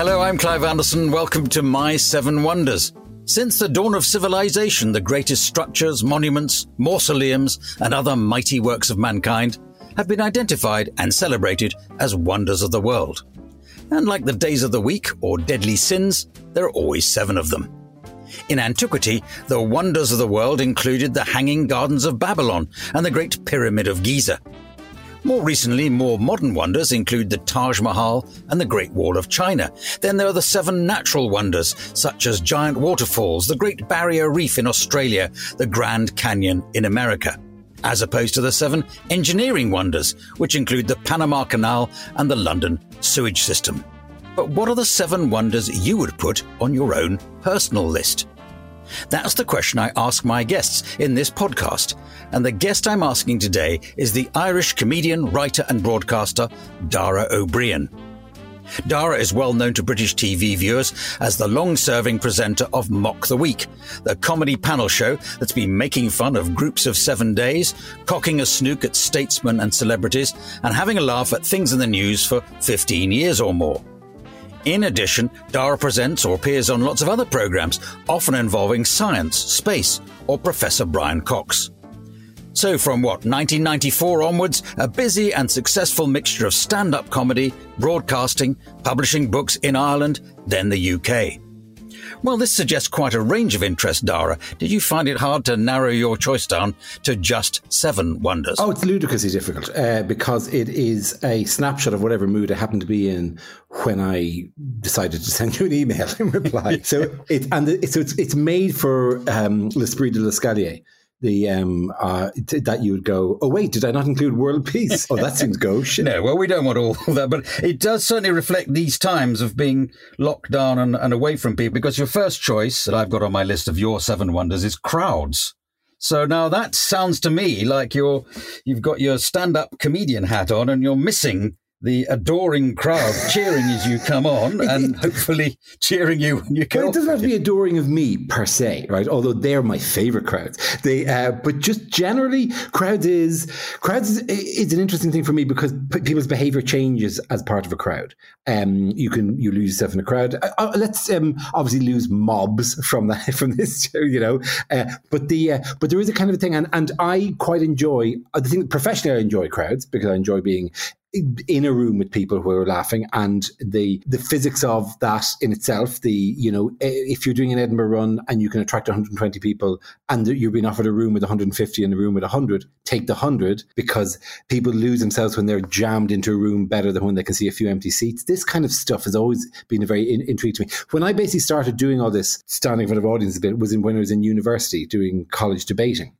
Hello, I'm Clive Anderson. Welcome to My Seven Wonders. Since the dawn of civilization, the greatest structures, monuments, mausoleums, and other mighty works of mankind have been identified and celebrated as wonders of the world. And like the days of the week or deadly sins, there are always seven of them. In antiquity, the wonders of the world included the Hanging Gardens of Babylon and the Great Pyramid of Giza. More recently, more modern wonders include the Taj Mahal and the Great Wall of China. Then there are the seven natural wonders, such as giant waterfalls, the Great Barrier Reef in Australia, the Grand Canyon in America. As opposed to the seven engineering wonders, which include the Panama Canal and the London sewage system. But what are the seven wonders you would put on your own personal list? That's the question I ask my guests in this podcast. And the guest I'm asking today is the Irish comedian, writer, and broadcaster, Dara Ó Briain. Dara is well known to British TV viewers as the long serving presenter of Mock the Week, the comedy panel show that's been making fun of groups of seven days, cocking a snook at statesmen and celebrities, and having a laugh at things in the news for 15 years or more. In addition, Dara presents or appears on lots of other programs, often involving science, space, or Professor Brian Cox. So, from what, 1994 onwards, a busy and successful mixture of stand up comedy, broadcasting, publishing books in Ireland, then the UK. Well, this suggests quite a range of interest, Dara. Did you find it hard to narrow your choice down to just seven wonders? Oh, it's ludicrously difficult uh, because it is a snapshot of whatever mood I happened to be in when I decided to send you an email in reply. so it and it, so it's it's made for um, L'Esprit de l'Escalier the um uh that you would go oh wait did i not include world peace? Oh that seems gauche no well we don't want all that but it does certainly reflect these times of being locked down and, and away from people because your first choice that i've got on my list of your seven wonders is crowds. So now that sounds to me like you're you've got your stand-up comedian hat on and you're missing the adoring crowd cheering as you come on and hopefully cheering you when you come. Well, it doesn't have to be adoring of me per se, right? Although they're my favorite crowds. They, uh, but just generally, crowds is crowds is, is, an interesting thing for me because people's behavior changes as part of a crowd. Um, you can you lose yourself in a crowd. Uh, uh, let's um, obviously lose mobs from that from this, you know. Uh, but the uh, but there is a kind of a thing, and and I quite enjoy. I think professionally I enjoy crowds because I enjoy being in a room with people who are laughing and the the physics of that in itself the you know if you're doing an edinburgh run and you can attract 120 people and you're being offered a room with 150 and a room with 100 take the 100 because people lose themselves when they're jammed into a room better than when they can see a few empty seats. This kind of stuff has always been a very in, intrigue to me. When i basically started doing all this standing in front of audiences a bit was in when i was in university doing college debating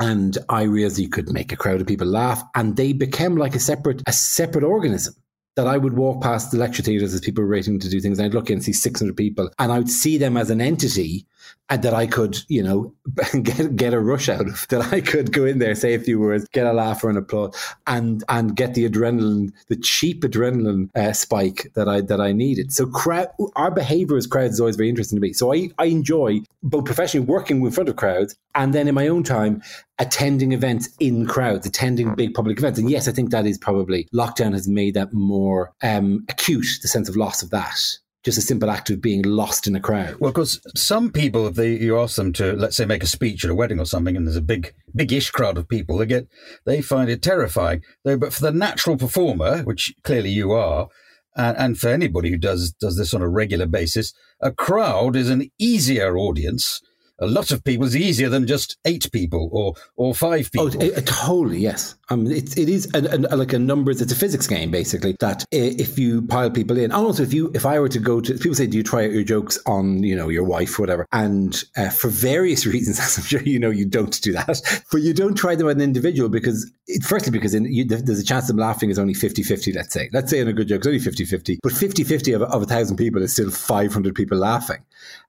and I really could make a crowd of people laugh, and they became like a separate a separate organism. That I would walk past the lecture theatres as people were waiting to do things, and I'd look in and see 600 people, and I would see them as an entity and that I could, you know, get get a rush out of. That I could go in there, say a few words, get a laugh or an applause, and and get the adrenaline, the cheap adrenaline uh, spike that I that I needed. So crowd, our behaviour as crowds is always very interesting to me. So I I enjoy both professionally working in front of crowds and then in my own time attending events in crowds, attending big public events. And yes, I think that is probably lockdown has made that more um, acute, the sense of loss of that just a simple act of being lost in a crowd. Well, because some people, if they, you ask them to, let's say, make a speech at a wedding or something, and there's a big, big-ish crowd of people, they get, they find it terrifying. But for the natural performer, which clearly you are, and, and for anybody who does does this on a regular basis, a crowd is an easier audience a lot of people is easier than just eight people or or five oh, people. Oh, it, totally, yes. I mean, it, it is a, a, like a numbers. It's a physics game, basically. That if you pile people in, and also if you if I were to go to people say, do you try out your jokes on you know your wife or whatever? And uh, for various reasons, as I'm sure you know, you don't do that. But you don't try them on an individual because, it, firstly, because in, you, there's a chance of laughing is only 50-50, Let's say, let's say in a good joke, it's only 50-50, but 50-50 of, of a thousand people is still 500 people laughing.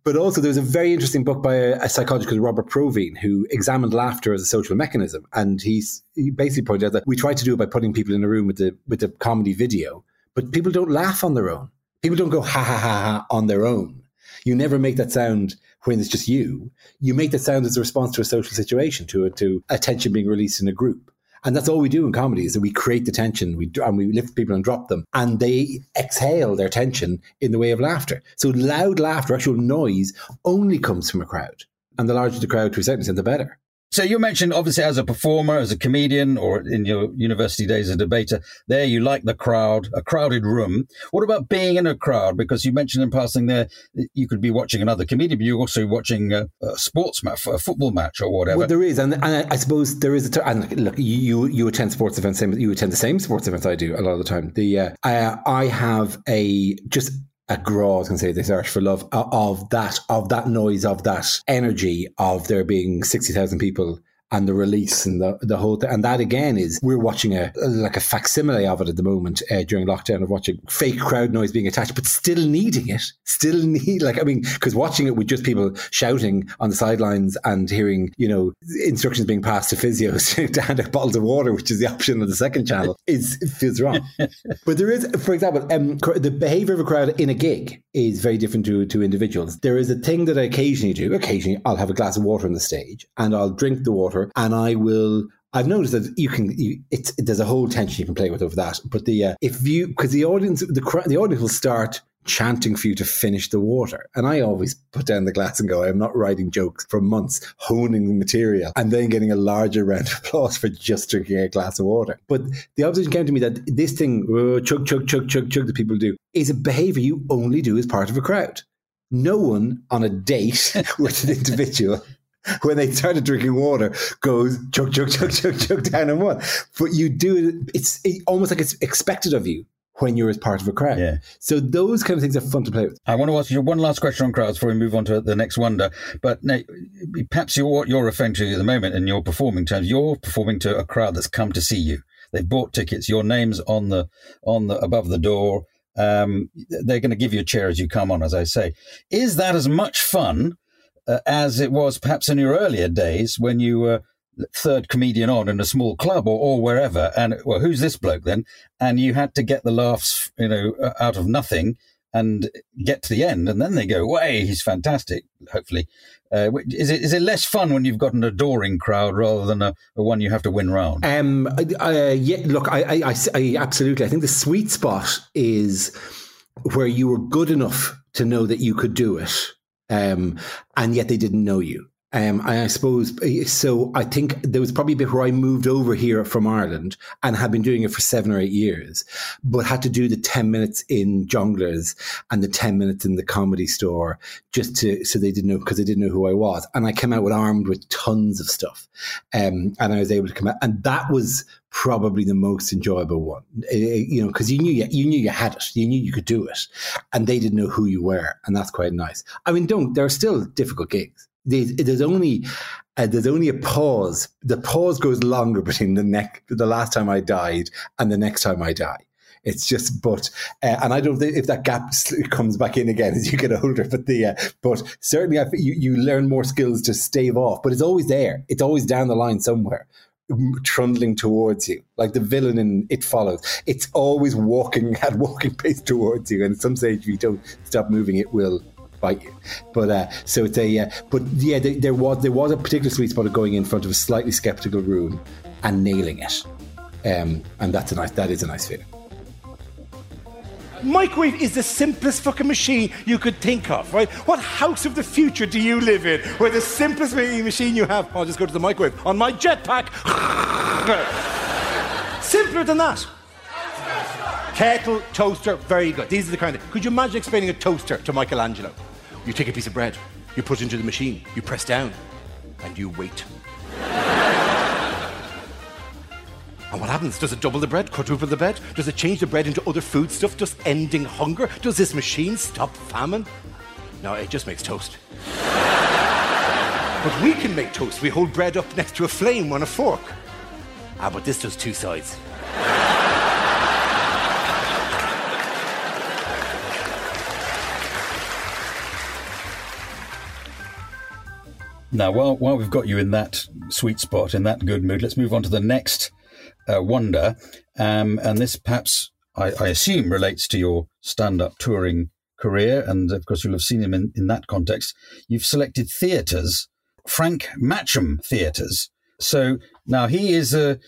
But also, there's a very interesting book by a, a psychologist called Robert Provine who examined laughter as a social mechanism, and he's he basically pointed out that we try to do it by putting people in a room with the with the comedy video, but people don't laugh on their own. People don't go ha ha ha ha on their own. You never make that sound when it's just you. You make that sound as a response to a social situation, to a, to attention being released in a group. And that's all we do in comedy is that we create the tension, we do, and we lift people and drop them, and they exhale their tension in the way of laughter. So loud laughter, actual noise, only comes from a crowd, and the larger the crowd, to a certain extent, the better. So you mentioned obviously as a performer, as a comedian, or in your university days as a debater, there you like the crowd, a crowded room. What about being in a crowd? Because you mentioned in passing there, you could be watching another comedian, but you're also watching a, a sports match, a football match, or whatever. Well, there is, and, and I suppose there is a. Ter- and look, you you attend sports events, same you attend the same sports events I do a lot of the time. The uh, I, I have a just a grow, I say the search for love uh, of that, of that noise, of that energy of there being 60,000 people and the release and the, the whole thing. And that again is we're watching a like a facsimile of it at the moment uh, during lockdown of watching fake crowd noise being attached, but still needing it. Still need like I mean, because watching it with just people shouting on the sidelines and hearing you know instructions being passed to physios to hand out bottles of water, which is the option on the second channel, is feels wrong. but there is, for example, um, the behavior of a crowd in a gig is very different to to individuals. There is a thing that I occasionally do. Occasionally, I'll have a glass of water on the stage and I'll drink the water and I will I've noticed that you can. You, it's there's a whole tension you can play with over that. But the uh, if you because the audience the crowd the audience will start chanting for you to finish the water, and I always put down the glass and go. I'm not writing jokes for months, honing the material, and then getting a larger round of applause for just drinking a glass of water. But the observation came to me that this thing, oh, chug chug chug chug chug, that people do, is a behavior you only do as part of a crowd. No one on a date with an individual when they started drinking water goes chug chug chug chug chug down in one. But you do it; it's it, almost like it's expected of you when you're as part of a crowd. Yeah. So those kind of things are fun to play with. I want to ask you one last question on crowds before we move on to the next wonder. But now, perhaps you're, what you're referring to at the moment in your performing terms, you're performing to a crowd that's come to see you. They've bought tickets. Your name's on the on the above the door. Um, they're going to give you a chair as you come on, as I say. Is that as much fun uh, as it was perhaps in your earlier days when you were third comedian on in a small club or, or wherever. And well, who's this bloke then? And you had to get the laughs, you know, out of nothing and get to the end. And then they go, way, he's fantastic, hopefully. Uh, is it is it less fun when you've got an adoring crowd rather than a, a one you have to win round? Um, uh, yeah, look, I, I, I, I absolutely. I think the sweet spot is where you were good enough to know that you could do it um, and yet they didn't know you. Um, I suppose so. I think there was probably a bit where I moved over here from Ireland and had been doing it for seven or eight years, but had to do the ten minutes in Jongleurs and the ten minutes in the comedy store just to so they didn't know because they didn't know who I was. And I came out with armed with tons of stuff, um, and I was able to come out, and that was probably the most enjoyable one. Uh, you know, because you knew you, you knew you had it, you knew you could do it, and they didn't know who you were, and that's quite nice. I mean, don't there are still difficult gigs. There's, there's only uh, there's only a pause. The pause goes longer between the neck the last time I died and the next time I die. It's just, but, uh, and I don't think if that gap comes back in again as you get older, but the, uh, but certainly I, you, you learn more skills to stave off, but it's always there. It's always down the line somewhere trundling towards you, like the villain in It Follows. It's always walking at walking pace towards you, and at some stage, if you don't stop moving, it will bite you. But uh, so it's a, uh, but yeah, there, there, was there was a particular sweet spot of going in front of a slightly skeptical room and nailing it, um, and that's a nice that is a nice feeling. Microwave is the simplest fucking machine you could think of, right? What house of the future do you live in where the simplest machine you have, I'll just go to the microwave on my jetpack. Simpler than that. Kettle, toaster, very good. These are the kind of. Could you imagine explaining a toaster to Michelangelo? You take a piece of bread, You put it into the machine, you press down, and you wait. And what happens? Does it double the bread, quadruple the bread? Does it change the bread into other food stuff, just ending hunger? Does this machine stop famine? No, it just makes toast. but we can make toast. We hold bread up next to a flame on a fork. Ah, but this does two sides. Now, while, while we've got you in that sweet spot, in that good mood, let's move on to the next uh, wonder. Um, and this perhaps, I, I assume, relates to your stand up touring career. And of course, you'll have seen him in, in that context. You've selected theatres, Frank Matcham theatres. So now he is a,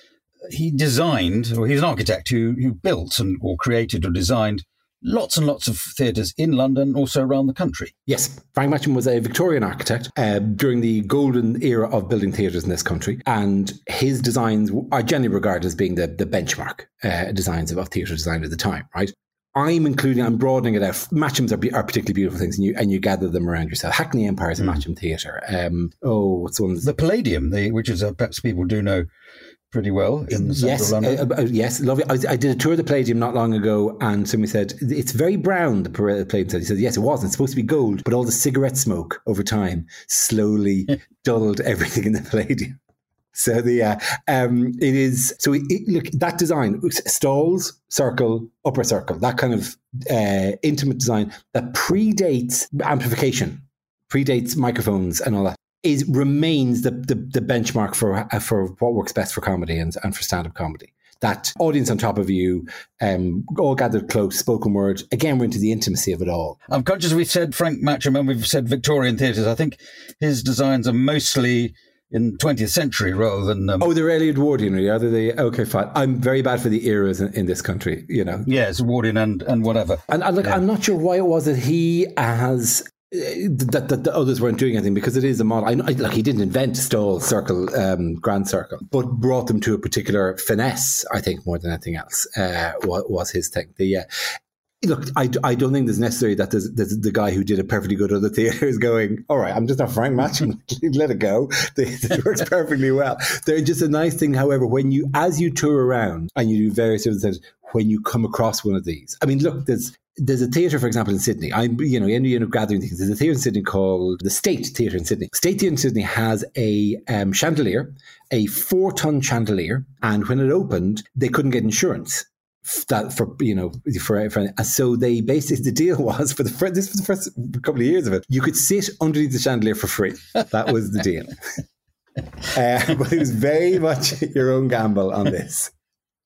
he designed, or he's an architect who, who built and or created or designed lots and lots of theatres in London, also around the country. Yes, Frank Matcham was a Victorian architect uh, during the golden era of building theatres in this country, and his designs are generally regarded as being the, the benchmark uh, designs of, of theatre design at the time, right? I'm including, I'm broadening it out. Matchams are, are particularly beautiful things, and you and you gather them around yourself. Hackney Empire is a mm. Matcham theatre. Um, oh, what's one? The Palladium, the, which is uh, perhaps people do know pretty well in the yes, London. Uh, uh, yes, lovely. I, I, did a tour of the Palladium not long ago, and somebody said it's very brown. The Palladium said, he said, yes, it wasn't. It's supposed to be gold, but all the cigarette smoke over time slowly dulled everything in the Palladium. So the uh, um, it is so it, it, look that design stalls circle upper circle that kind of uh, intimate design that predates amplification predates microphones and all that is remains the, the, the benchmark for uh, for what works best for comedy and, and for stand up comedy. That audience on top of you, um, all gathered close, spoken word. Again, we're into the intimacy of it all. I'm conscious we've said Frank Matcham and we've said Victorian theatres. I think his designs are mostly in 20th century rather than. Um, oh, they're early Edwardian, really. Are they? Okay, fine. I'm very bad for the eras in, in this country, you know. Yes, Edwardian and, and whatever. And, and look, yeah. I'm not sure why it was that he has that, that the others weren't doing anything because it is a model. I, like he didn't invent stall, circle, um, grand circle, but brought them to a particular finesse. I think more than anything else uh, was, was, his thing. The uh, look, I, I don't think it's necessary that there's, there's, the guy who did a perfectly good other theatre is going, all right, I'm just not Frank Matcham, let it go. It works perfectly well. They're just a nice thing. However, when you, as you tour around and you do various different things, when you come across one of these, I mean, look, there's there's a theatre, for example, in Sydney. I'm, you know, you gathering things. There's a theatre in Sydney called the State Theatre in Sydney. State Theatre in Sydney has a um, chandelier, a four ton chandelier, and when it opened, they couldn't get insurance that for you know for, for so they basically the deal was for the first, this was the first couple of years of it you could sit underneath the chandelier for free. That was the deal. Uh, but it was very much your own gamble on this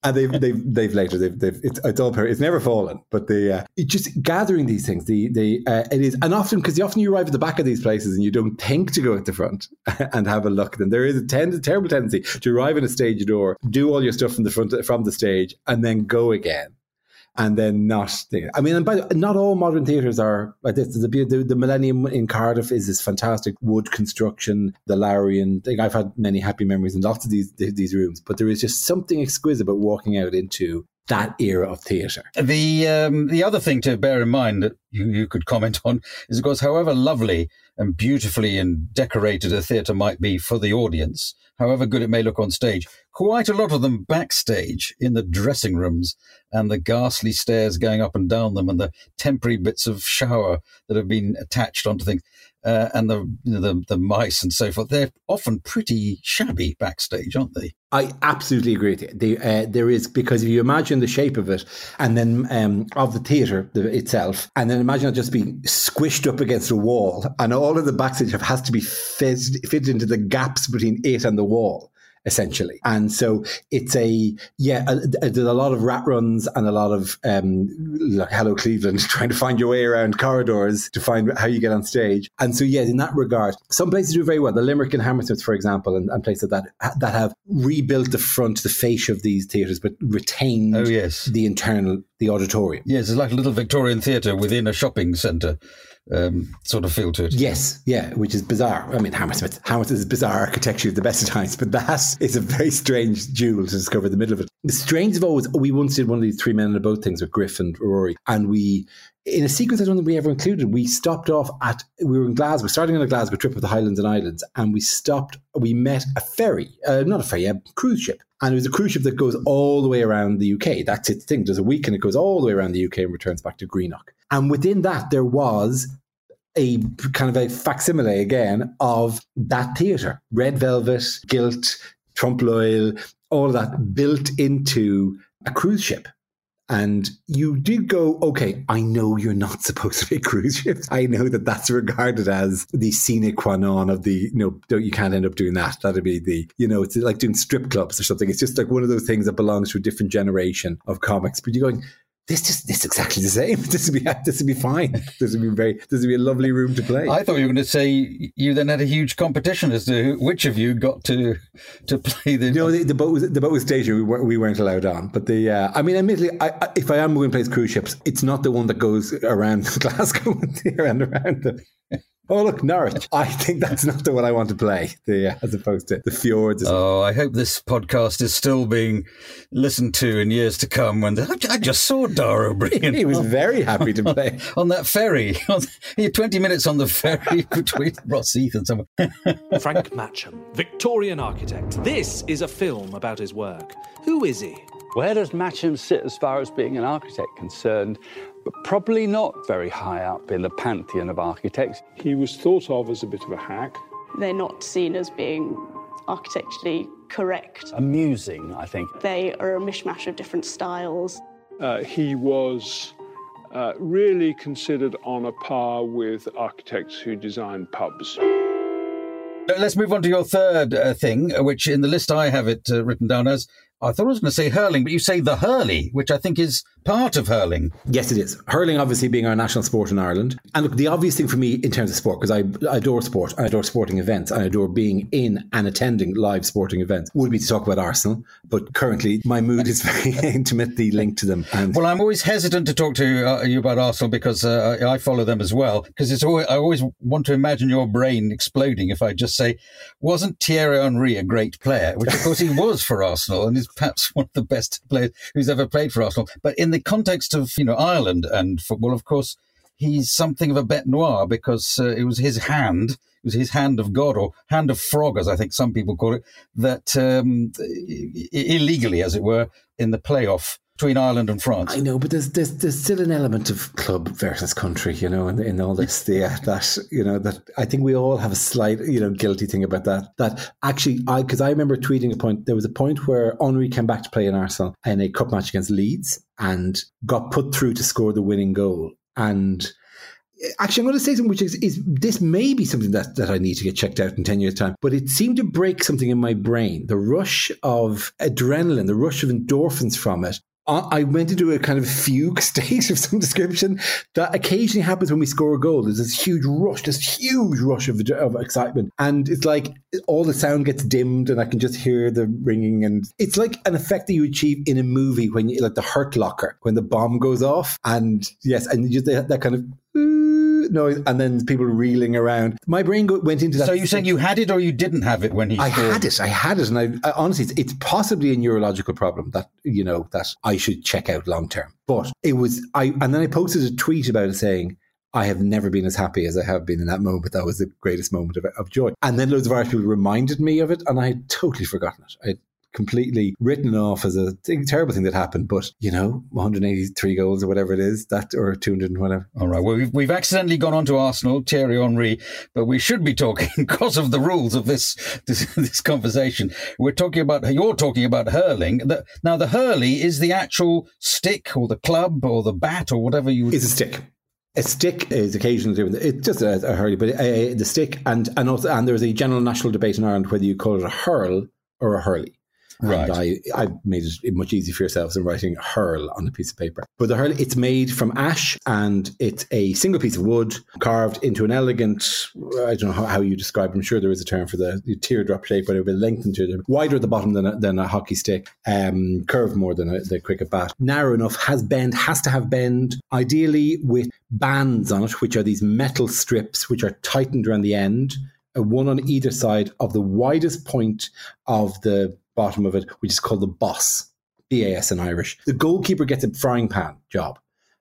and they've they've they've later they've, they've it's, it's all it's never fallen but the uh, just gathering these things the the uh, it is and often because often you arrive at the back of these places and you don't think to go at the front and have a look then there is a, tend, a terrible tendency to arrive in a stage door do all your stuff from the front from the stage and then go again and then not. I mean, and by not all modern theatres are like this. The, the, the, Millennium in Cardiff is this fantastic wood construction. The Lowry like I've had many happy memories in lots of these these rooms, but there is just something exquisite about walking out into that era of theatre. The um, the other thing to bear in mind that you, you could comment on is, of course, however lovely and beautifully and decorated a theatre might be for the audience, however good it may look on stage, quite a lot of them backstage in the dressing rooms and the ghastly stairs going up and down them and the temporary bits of shower that have been attached onto things uh, and the, you know, the the mice and so forth. They're often pretty shabby backstage, aren't they? I absolutely agree. The, uh, there is because if you imagine the shape of it, and then um, of the theatre itself, and then imagine it just being squished up against a wall, and all of the backstage has to be fit, fit into the gaps between it and the wall essentially. And so it's a, yeah, a, a, there's a lot of rat runs and a lot of, um, like Hello Cleveland, trying to find your way around corridors to find how you get on stage. And so, yeah, in that regard, some places do very well. The Limerick and Hammersmith, for example, and, and places that, that have rebuilt the front, the fascia of these theatres, but retained oh, yes. the internal, the auditorium. Yes, it's like a little Victorian theatre within a shopping centre um, sort of feel to it. Yes, yeah, which is bizarre. I mean, Hammersmith, Hammersmith's bizarre architecture at the best of times, but that is a very strange jewel to discover the middle of it. The strange of always, we once did one of these three men in a boat things with Griff and Rory, and we in a sequence I don't think we ever included, we stopped off at, we were in Glasgow, starting on a Glasgow trip of the Highlands and Islands, and we stopped, we met a ferry, uh, not a ferry, a cruise ship. And it was a cruise ship that goes all the way around the UK. That's its thing. There's a week and it goes all the way around the UK and returns back to Greenock. And within that, there was a kind of a facsimile again of that theatre. Red Velvet, Gilt, Trompe l'oeil, all that built into a cruise ship. And you did go, okay, I know you're not supposed to be cruise ships. I know that that's regarded as the sine qua non of the, you know, don't, you can't end up doing that. That'd be the, you know, it's like doing strip clubs or something. It's just like one of those things that belongs to a different generation of comics. But you're going, this just this exactly the same. This would be this would be fine. This would be very this would be a lovely room to play. I thought you were going to say you then had a huge competition as to which of you got to to play the. No, the, the boat was the boat was stationary. We, weren't, we weren't allowed on. But the uh, I mean, admittedly, I, I, if I am going to play cruise ships, it's not the one that goes around Glasgow and around them. Oh look, Norwich! I think that's not the one I want to play. The uh, as opposed to the fjords. Oh, I hope this podcast is still being listened to in years to come. When the, I just saw Dara Ó Briain, he was very happy to play on, on that ferry. he had twenty minutes on the ferry between Rosyth and somewhere. Frank Matcham, Victorian architect. This is a film about his work. Who is he? Where does Matcham sit as far as being an architect concerned? But probably not very high up in the pantheon of architects. He was thought of as a bit of a hack. They're not seen as being architecturally correct. Amusing, I think. They are a mishmash of different styles. Uh, he was uh, really considered on a par with architects who design pubs. Let's move on to your third uh, thing, which in the list I have it uh, written down as I thought I was going to say hurling, but you say the hurley, which I think is part of hurling. Yes, it is. Hurling, obviously, being our national sport in Ireland. And look, the obvious thing for me in terms of sport, because I, I adore sport, I adore sporting events, I adore being in and attending live sporting events, would be to talk about Arsenal. But currently, my mood is very intimately linked to them. And well, I'm always hesitant to talk to uh, you about Arsenal because uh, I follow them as well. Because it's always, I always want to imagine your brain exploding if I just say, wasn't Thierry Henry a great player? Which, of course, he was for Arsenal and perhaps one of the best players who's ever played for Arsenal. But in the context of you know Ireland and football, of course, he's something of a bête noire because uh, it was his hand, it was his hand of God or hand of frog, as I think some people call it, that um, illegally, as it were, in the playoff between Ireland and France. I know, but there's there's, there's still an element of club versus country, you know, in, in all this. The, uh, that you know that I think we all have a slight you know guilty thing about that. That actually, I because I remember tweeting a point. There was a point where Henry came back to play in Arsenal in a cup match against Leeds and got put through to score the winning goal and actually, I'm going to say something which is, is, this may be something that, that I need to get checked out in 10 years' time, but it seemed to break something in my brain. The rush of adrenaline, the rush of endorphins from it I went into a kind of fugue state of some description that occasionally happens when we score a goal. There's this huge rush, this huge rush of, of excitement. And it's like all the sound gets dimmed and I can just hear the ringing. And it's like an effect that you achieve in a movie when you, like the Hurt Locker, when the bomb goes off. And yes, and you that kind of noise, and then people reeling around. My brain go, went into that. So you're saying you had it or you didn't have it when he? I scored? had it. I had it, and I, I honestly, it's, it's, possibly a neurological problem that you know that I should check out long term. But it was I, and then I posted a tweet about it saying. I have never been as happy as I have been in that moment. That was the greatest moment of, of joy. And then loads of Irish people reminded me of it, and I had totally forgotten it. I completely written off as a terrible thing that happened. But, you know, 183 goals or whatever it is, that or 200 and whatever. All right. Well, we've, we've accidentally gone on to Arsenal, Thierry Henry, but we should be talking because of the rules of this, this, this conversation. We're talking about, you're talking about hurling. The, now, the hurley is the actual stick or the club or the bat or whatever you. It's a stick a stick is occasionally it's just a, a hurley, but a, a, the stick and and also and there's a general national debate in Ireland whether you call it a hurl or a hurley. Right. And I, I made it much easier for yourselves than writing hurl on a piece of paper. But the hurl, it's made from ash and it's a single piece of wood carved into an elegant, I don't know how, how you describe it. I'm sure there is a term for the, the teardrop shape, but it would be lengthened to the wider at the bottom than a, than a hockey stick, um, curved more than a, the cricket bat. Narrow enough, has bend, has to have bend, ideally with bands on it, which are these metal strips which are tightened around the end one on either side of the widest point of the bottom of it, which is called the boss, BAS in Irish. The goalkeeper gets a frying pan job.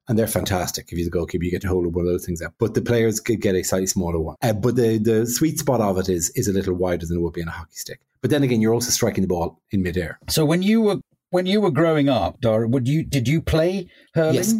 and they're fantastic. If you're the goalkeeper, you get to hold one of those things up. But the players could get a slightly smaller one. Uh, but the the sweet spot of it is is a little wider than it would be in a hockey stick. But then again, you're also striking the ball in midair. So when you were when you were growing up, Dara, would you did you play hurling? Yes,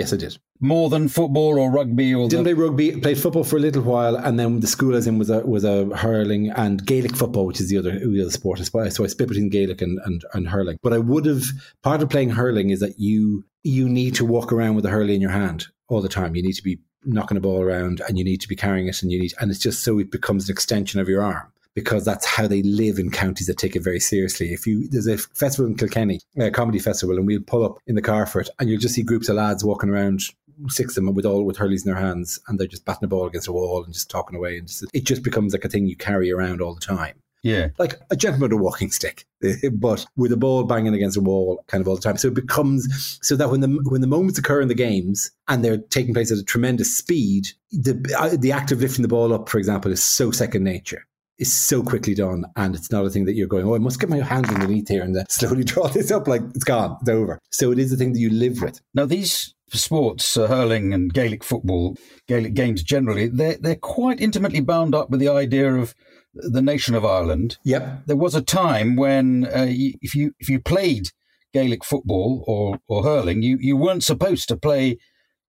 yes, I did. More than football or rugby or Didn't the, play rugby. Played football for a little while, and then the school I was in was a was a hurling and Gaelic football, which is the other the other sport. As well so I split between Gaelic and, and, and hurling. But I would have part of playing hurling is that you you need to walk around with a hurley in your hand all the time. You need to be knocking a ball around, and you need to be carrying it, and you need and it's just so it becomes an extension of your arm because that's how they live in counties that take it very seriously. If you there's a festival in Kilkenny, a comedy festival, and we'll pull up in the car for it, and you'll just see groups of lads walking around, six of them with all with hurleys in their hands, and they're just batting the ball against a wall and just talking away, and just, it just becomes like a thing you carry around all the time. yeah. Like a gentleman with a walking stick, but with a ball banging against a wall kind of all the time. So it becomes so that when the when the moments occur in the games and they're taking place at a tremendous speed, the uh, the act of lifting the ball up, for example, is so second nature. Is so quickly done, and it's not a thing that you're going. Oh, I must get my hands underneath here and then slowly draw this up. Like it's gone, it's over. So it is a thing that you live with. Now these sports, uh, hurling and Gaelic football, Gaelic games generally, they're they're quite intimately bound up with the idea of the nation of Ireland. Yep. There was a time when uh, if you if you played Gaelic football or or hurling, you you weren't supposed to play,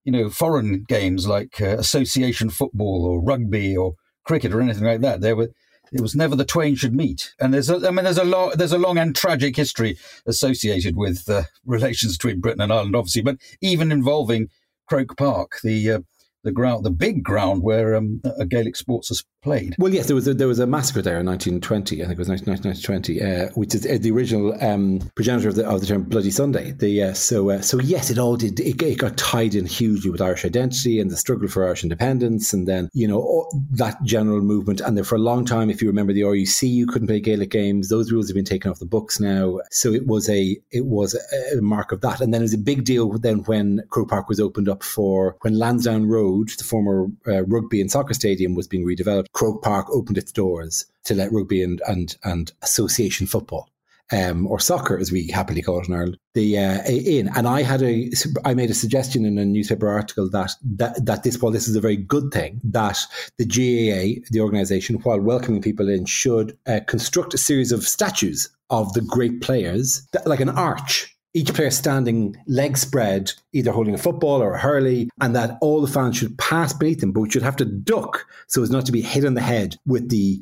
you know, foreign games like uh, association football or rugby or cricket or anything like that. There were. It was never the twain should meet, and there's a, I mean, there's a long, there's a long and tragic history associated with uh, relations between Britain and Ireland, obviously, but even involving Croke Park, the uh, the ground, the big ground where um, uh, Gaelic sports played. Well, yes, there was a, there was a massacre there in 1920. I think it was 1920, uh, which is uh, the original um, progenitor of the, of the term Bloody Sunday. The uh, so uh, so yes, it all did. It, it, got tied in hugely with Irish identity and the struggle for Irish independence, and then you know all, that general movement. And there for a long time, if you remember the RUC, you couldn't play Gaelic games. Those rules have been taken off the books now. So it was a it was a, a mark of that. And then it was a big deal then when Croke Park was opened up for when Lansdowne Road, the former uh, rugby and soccer stadium, was being redeveloped. Croke Park opened its doors to let rugby and and, and association football. Um, or soccer, as we happily call it in Ireland, the uh, in. And I had a, I made a suggestion in a newspaper article that that that this, while this is a very good thing, that the GAA, the organisation, while welcoming people in, should uh, construct a series of statues of the great players, like an arch each player standing leg spread, either holding a football or a hurley, and that all the fans should pass beneath them, but should have to duck so as not to be hit on the head with the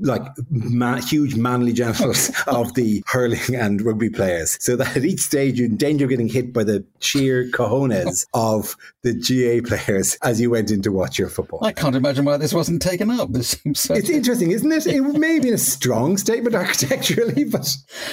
like man, huge manly genitals of the hurling and rugby players, so that at each stage you're in danger of getting hit by the sheer cojones of the GAA players as you went in to watch your football. I can't imagine why this wasn't taken up. This seems so. It's interesting, isn't it? It may be a strong statement architecturally, but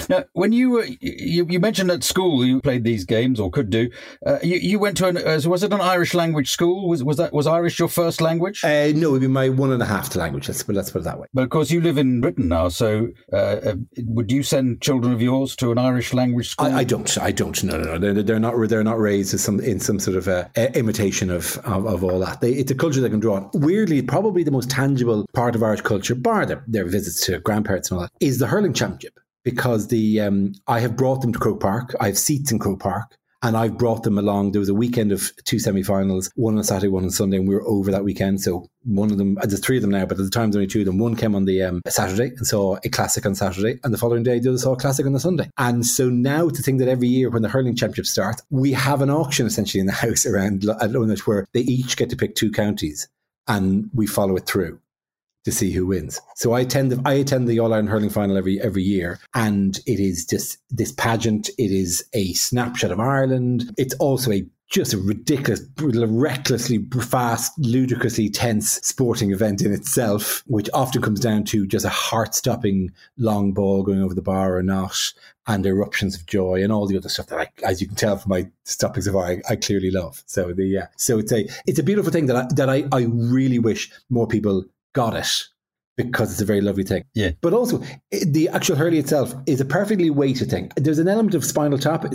Now, when you were, you, you mentioned at school you played these games or could do. Uh, you, you went to an, uh, was it an Irish language school? Was was that was Irish your first language? uh, no, it'd be my one and a half to language. Let's, let's put it that way. But of course, you live in Britain now, so uh, uh, would you send children of yours to an Irish language school? I, I don't. I don't. No, no, no. They're, they're not. They're not raised some in some sort of uh, imitation of, of of all that. They, it's a culture they can draw on. Weirdly, probably the most tangible part of Irish culture, bar their, their visits to grandparents and all that, is the hurling championship. Because the um, I have brought them to Croke Park. I have seats in Croke Park. And I've brought them along. There was a weekend of two semi-finals, one on Saturday, one on Sunday, and we were over that weekend. So one of them, there's three of them now, but at the time there's only two of them. One came on the um, Saturday and saw a classic on Saturday, and the following day the other saw a classic on the Sunday. And so now to think that every year when the hurling championship starts, we have an auction essentially in the house around at where they each get to pick two counties, and we follow it through to see who wins. So I attend the I attend the All Ireland hurling final every every year, and it is just this pageant. It is a snapshot of Ireland. It's also a just a ridiculous, recklessly fast, ludicrously tense sporting event in itself, which often comes down to just a heart-stopping long ball going over the bar or not, and eruptions of joy and all the other stuff that I, as you can tell from my topics of I, I clearly love. So the yeah, so it's a it's a beautiful thing that I, that I, I really wish more people got it because it's a very lovely thing. Yeah. But also, it- the actual hurley itself is a perfectly weighted thing. There's an element of spinal tap.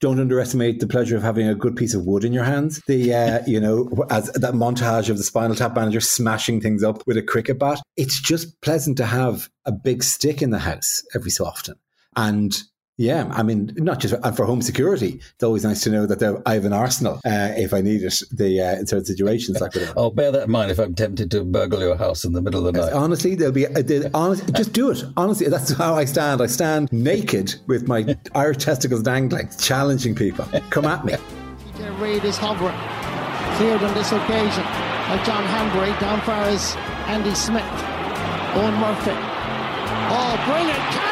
Don't underestimate the pleasure of having a good piece of wood in your hands. The uh, you know as that montage of the spinal tap manager smashing things up with a cricket bat. It's just pleasant to have a big stick in the house every so often, and Yeah, I mean, not just and for home security. It's always nice to know that there- I have an arsenal uh, if I need it. The uh, in certain situations like that. I'll bear that in mind if I'm tempted to burgle your house in the middle of the night. Honestly, there'll be uh, honest, just do it. Honestly, that's how I stand. I stand naked with my Irish testicles dangling, challenging people. Come at me. TJ Reid is hovering. Cleared on this occasion by John Hanbury. Down far is Andy Smith. Owen Murphy. Oh, brilliant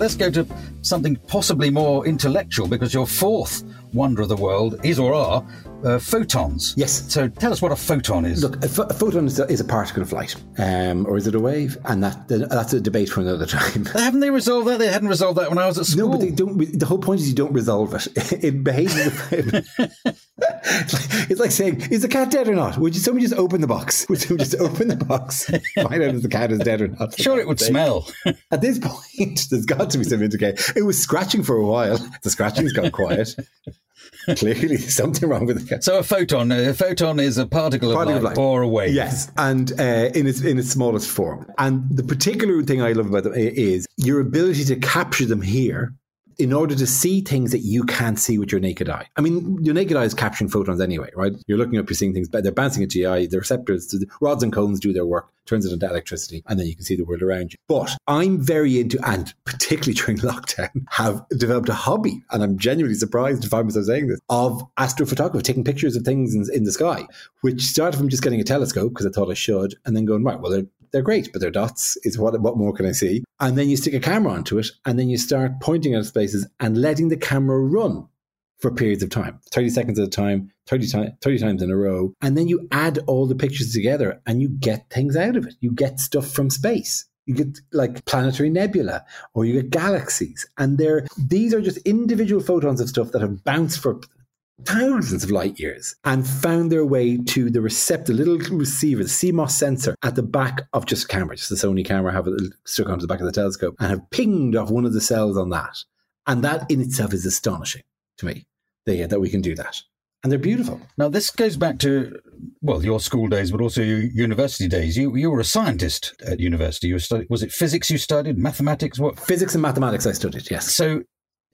Let's go to something possibly more intellectual because your fourth wonder of the world is or are uh, photons. Yes. So tell us what a photon is. Look, a, a photon is a, is a particle of light, um, or is it a wave? And that that's a debate for another time. Haven't they resolved that? They hadn't resolved that when I was at school. No, but they don't. The whole point is you don't resolve it. It behaves. it's, like, it's like saying, "Is the cat dead or not?" Would you, someone just open the box? Would somebody just open the box, find out if the cat is dead or not? Sure, it would smell. At this point, there's got to be some indication. It was scratching for a while. The scratching's gone quiet. Clearly, there's something wrong with the cat. So a photon, a photon is a particle, Particle of, light or a wave. Yes, and uh, in its in its smallest form. And the particular thing I love about them is your ability to capture them here in order to see things that you can't see with your naked eye. I mean, your naked eye is capturing photons anyway, right? You're looking up, you're seeing things, but they're bouncing at eye. The receptors, the rods and cones do their work, turns it into electricity, and then you can see the world around you. But I'm very into, and particularly during lockdown, have developed a hobby, and I'm genuinely surprised to find myself saying this, of astrophotography, taking pictures of things in, in the sky, which started from just getting a telescope because I thought I should, and then going, right, well, they're great, but they're dots. Is what what more can I see? And then you stick a camera onto it, and then you start pointing at spaces and letting the camera run for periods of time, thirty seconds at a time, 30, ti- 30 times in a row, and then you add all the pictures together, and you get things out of it. You get stuff from space. You get like planetary nebula, or you get galaxies, and they're these are just individual photons of stuff that have bounced for thousands of light years and found their way to the receptor, little receiver, the CMOS sensor at the back of just a camera, just the Sony camera, have it stuck onto the back of the telescope and have pinged off one of the cells on that. And that in itself is astonishing to me that, uh, that we can do that. And they're beautiful. Now this goes back to well your school days, but also your university days. You you were a scientist at university. You were study, was it physics you studied, mathematics? What Physics and mathematics I studied, yes. So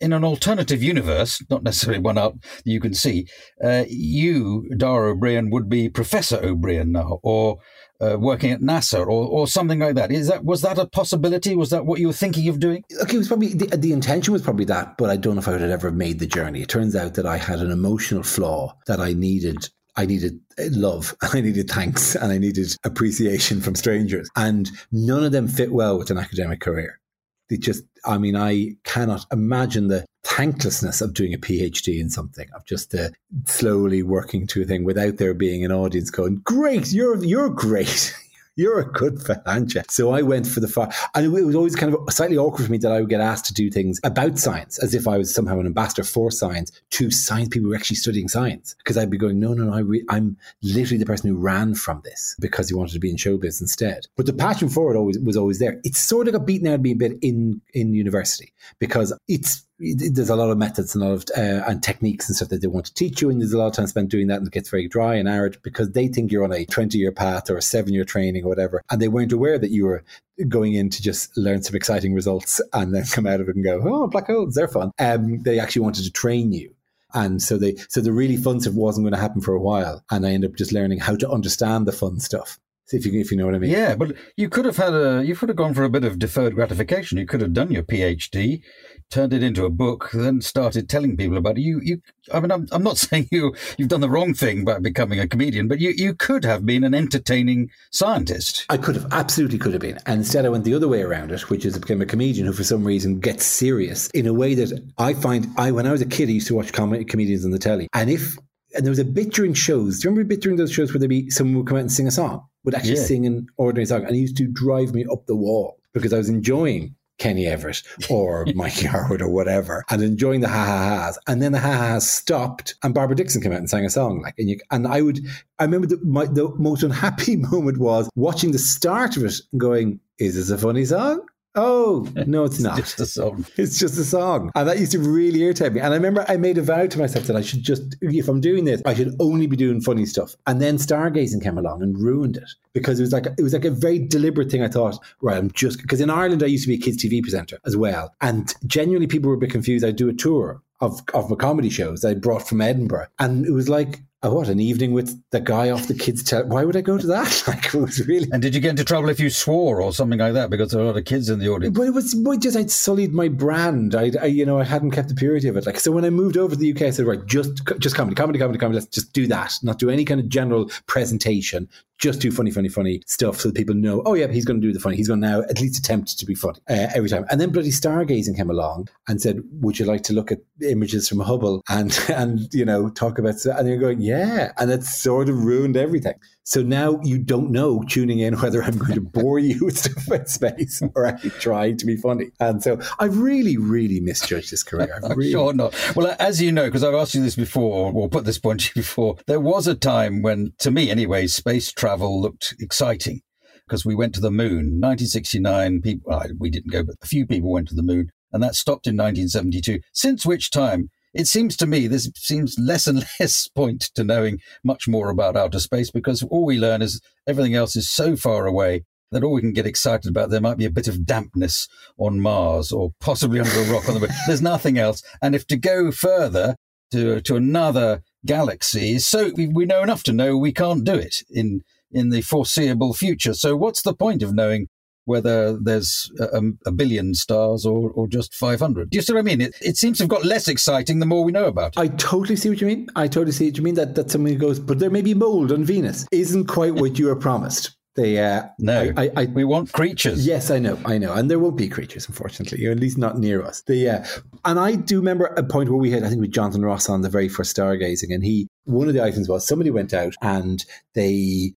in an alternative universe, not necessarily one that you can see, uh, you, Dara Ó Briain, would be Professor Ó Briain now, or uh, working at NASA, or, or something like that. Is that was that a possibility? Was that what you were thinking of doing? Okay, it was probably the, the intention was probably that, but I don't know if I would have ever made the journey. It turns out that I had an emotional flaw that I needed. I needed love, I needed thanks, and I needed appreciation from strangers, and none of them fit well with an academic career. It just, I mean, I cannot imagine the thanklessness of doing a PhD in something, of just uh, slowly working to a thing without there being an audience going, "Great, you're you're great." You're a good fella, aren't you? So I went for the far, and it was always kind of slightly awkward for me that I would get asked to do things about science, as if I was somehow an ambassador for science to science people who were actually studying science. Because I'd be going, no, no, no, I I'm literally the person who ran from this because he wanted to be in showbiz instead. But the passion for it always was always there. It sort of got beaten out of me a bit in in university because it's it- there's a lot of methods and a lot of uh, and techniques and stuff that they want to teach you, and there's a lot of time spent doing that, and it gets very dry and arid because they think you're on a 20 year path or a seven year training or whatever, and they weren't aware that you were going in to just learn some exciting results and then come out of it and go, oh, black holes, they're fun. Um, they actually wanted to train you. And so they so the really fun stuff wasn't going to happen for a while, and I ended up just learning how to understand the fun stuff. If you if you know what I mean. Yeah, but you could have had a you could have gone for a bit of deferred gratification. You could have done your PhD, turned it into a book, then started telling people about it. You you I mean I'm I'm not saying you you've done the wrong thing by becoming a comedian, but you you could have been an entertaining scientist. I could have absolutely could have been. And instead I went the other way around it, which is I became a comedian who for some reason gets serious in a way that I find I when I was a kid I used to watch com- comedians on the telly. And if and there was a bit during shows. Do you remember a bit during those shows where there'd be someone would come out and sing a song? Would actually Yeah. sing an ordinary song. And it used to drive me up the wall because I was enjoying Kenny Everett or Mike Yarwood or whatever and enjoying the ha ha ha's. And then the ha ha ha's stopped and Barbara Dickson came out and sang a song. Like and you and I would I remember the, my, the most unhappy moment was watching the start of it and going, Is this a funny song? Oh, no, it's not. Just a song. It's just a song. And that used to really irritate me. And I remember I made a vow to myself that I should just, if I'm doing this, I should only be doing funny stuff. And then stargazing came along and ruined it because it was like, it was like a very deliberate thing. I thought, right, I'm just, because in Ireland, I used to be a kids' TV presenter as well. And genuinely people were a bit confused. I'd do a tour of, of my comedy shows I brought from Edinburgh. And it was like, oh, what, an evening with the guy off the kids' tele- Why would I go to that? Like, it was really. And did you get into trouble if you swore or something like that because there were a lot of kids in the audience? But it was well, just I'd sullied my brand. I, I, you know, I hadn't kept the purity of it. Like so, when I moved over to the UK, I said, right, just just comedy, comedy, comedy, comedy. Let's just do that. Not do any kind of general presentation. Just do funny, funny, funny stuff so that people know. Oh yeah, he's going to do the funny. He's going to now at least attempt to be funny uh, every time. And then bloody stargazing came along and said, "Would you like to look at images from Hubble and and you know talk about?" And you're going, "Yeah," and it sort of ruined everything. So now you don't know tuning in whether I'm going to bore you with stuff about space or actually try to be funny. And so I've really, really misjudged this career. I'm really, sure not. Well, as you know, because I've asked you this before, or put this point to you before, there was a time when, to me anyway, space travel looked exciting because we went to the moon. 1969, people, well, we didn't go, but a few people went to the moon, and that stopped in 1972. Since which time, it seems to me this seems less and less point to knowing much more about outer space because all we learn is everything else is so far away that all we can get excited about there might be a bit of dampness on Mars or possibly under a rock on the moon. There's nothing else. And if to go further to to another galaxy so we, we know enough to know we can't do it in in the foreseeable future. So what's the point of knowing whether there's a, a billion stars or, or just 500. Do you see what I mean? It, it seems to have got less exciting the more we know about it. I totally see what you mean. I totally see what you mean. That that somebody goes, but there may be mold on Venus. Isn't quite what you were promised. They, uh, no, I, I, we want creatures. Yes, I know, I know, and there won't be creatures, unfortunately, or at least not near us. The, uh, and I do remember a point where we had, I think, with Jonathan Ross on the very first stargazing, and he one of the items was somebody went out and they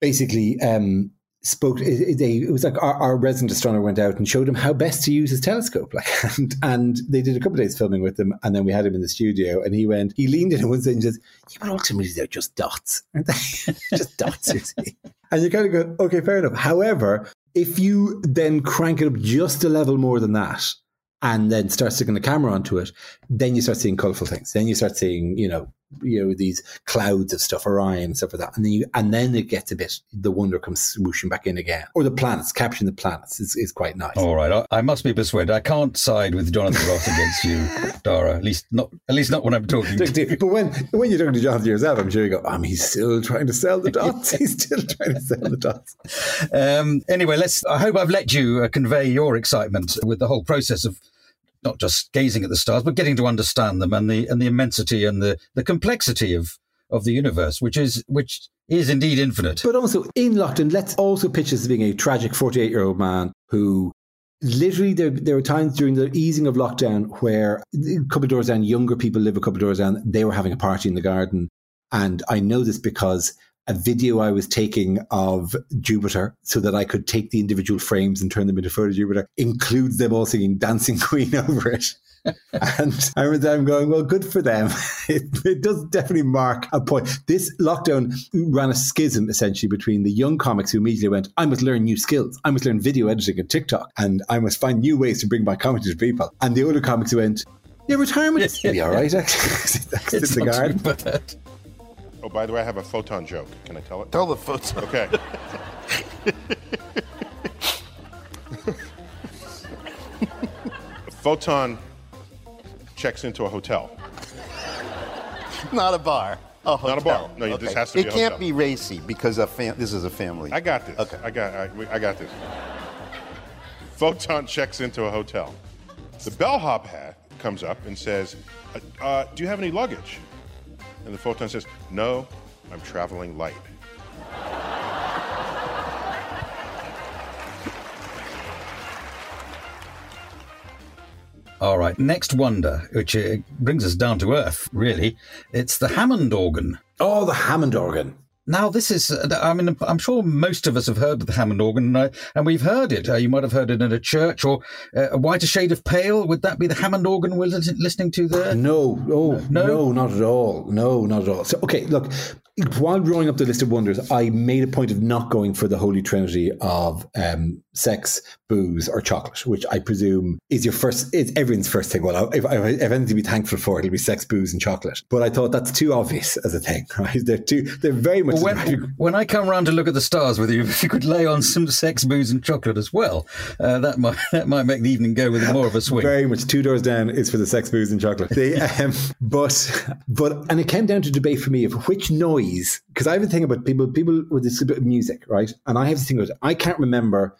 basically um, spoke. They, it was like our, our, resident astronomer went out and showed him how best to use his telescope. Like, and, and they did a couple of days filming with him, and then we had him in the studio, and he went, he leaned in and one and says, "Yeah, but ultimately they're just dots, aren't they? just dots, you see." And you kind of go, "Okay, fair enough." However, if you then crank it up just a level more than that. And then start sticking the camera onto it, then you start seeing colourful things. Then you start seeing, you know, you know these clouds of stuff, Orion and stuff like that, and then you and then it gets a bit the wonder comes swooshing back in again, or the planets capturing the planets is, is quite nice. All right, I, I must be persuaded. I can't side with Jonathan Ross against you, Dara. At least not at least not when I'm talking. to you But when when you're talking to Jonathan yourself, I'm sure you go, um, he's still trying to sell the dots. he's still trying to sell the dots. Um, anyway, let's. I hope I've let you uh, convey your excitement with the whole process of not just gazing at the stars, but getting to understand them and the and the immensity and the, the complexity of of the universe, which is which is indeed infinite. But also in Lockdown, let's also pitch this as being a tragic 48 year old man who literally there, there were times during the easing of lockdown where a couple of doors down, younger people live a couple of doors down, they were having a party in the garden. And I know this because a video I was taking of Jupiter so that I could take the individual frames and turn them into photo Jupiter includes them all singing Dancing Queen over it. and I remember them going, well, good for them. It, it, does definitely mark a point. This lockdown ran a schism essentially between the young comics who immediately went, I must learn new skills. I must learn video editing and TikTok. And I must find new ways to bring my comedy to people. And the older comics who went, yeah, retirement is be all right, actually. That's it's the garden. too bad. Oh, by the way, I have a photon joke. Can I tell it? Tell the photon. Okay. photon checks into a hotel. Not a bar. A hotel. Not a bar. No, Okay. this has to be It can't hotel. be racy because a fam- this is a family. I got this. Okay. I got. I, I got this. Photon checks into a hotel. The bellhop hat comes up and says, uh, uh, "Do you have any luggage?" And the photon says, "No, I'm traveling light." All right, next wonder, which uh, brings us down to earth, really. It's the Hammond organ. Oh, the Hammond organ. Now, this is, uh, I mean, I'm sure most of us have heard of the Hammond organ, and, I, and we've heard it. Uh, you might have heard it in a church or uh, a whiter shade of pale. Would that be the Hammond organ we're listening to there? No, oh, no, not at all. No, not at all. So, okay, look, while drawing up the list of wonders, I made a point of not going for the holy trinity of um, sex, booze, or chocolate, which I presume is your first, is everyone's first thing. Well, if, if, if anything to be thankful for, it'll be sex, booze, and chocolate. But I thought that's too obvious as a thing, right? They're too, they're very much. Well, when, when I come round to look at the stars with you, if you could lay on some sex, booze, and chocolate as well, uh, that might that might make the evening go with more of a swing. Very much. Two doors down is for the sex, booze, and chocolate. They, um, but but and it came down to debate for me of which noise because I have a thing about people people with this music, right? And I have this thing about I can't remember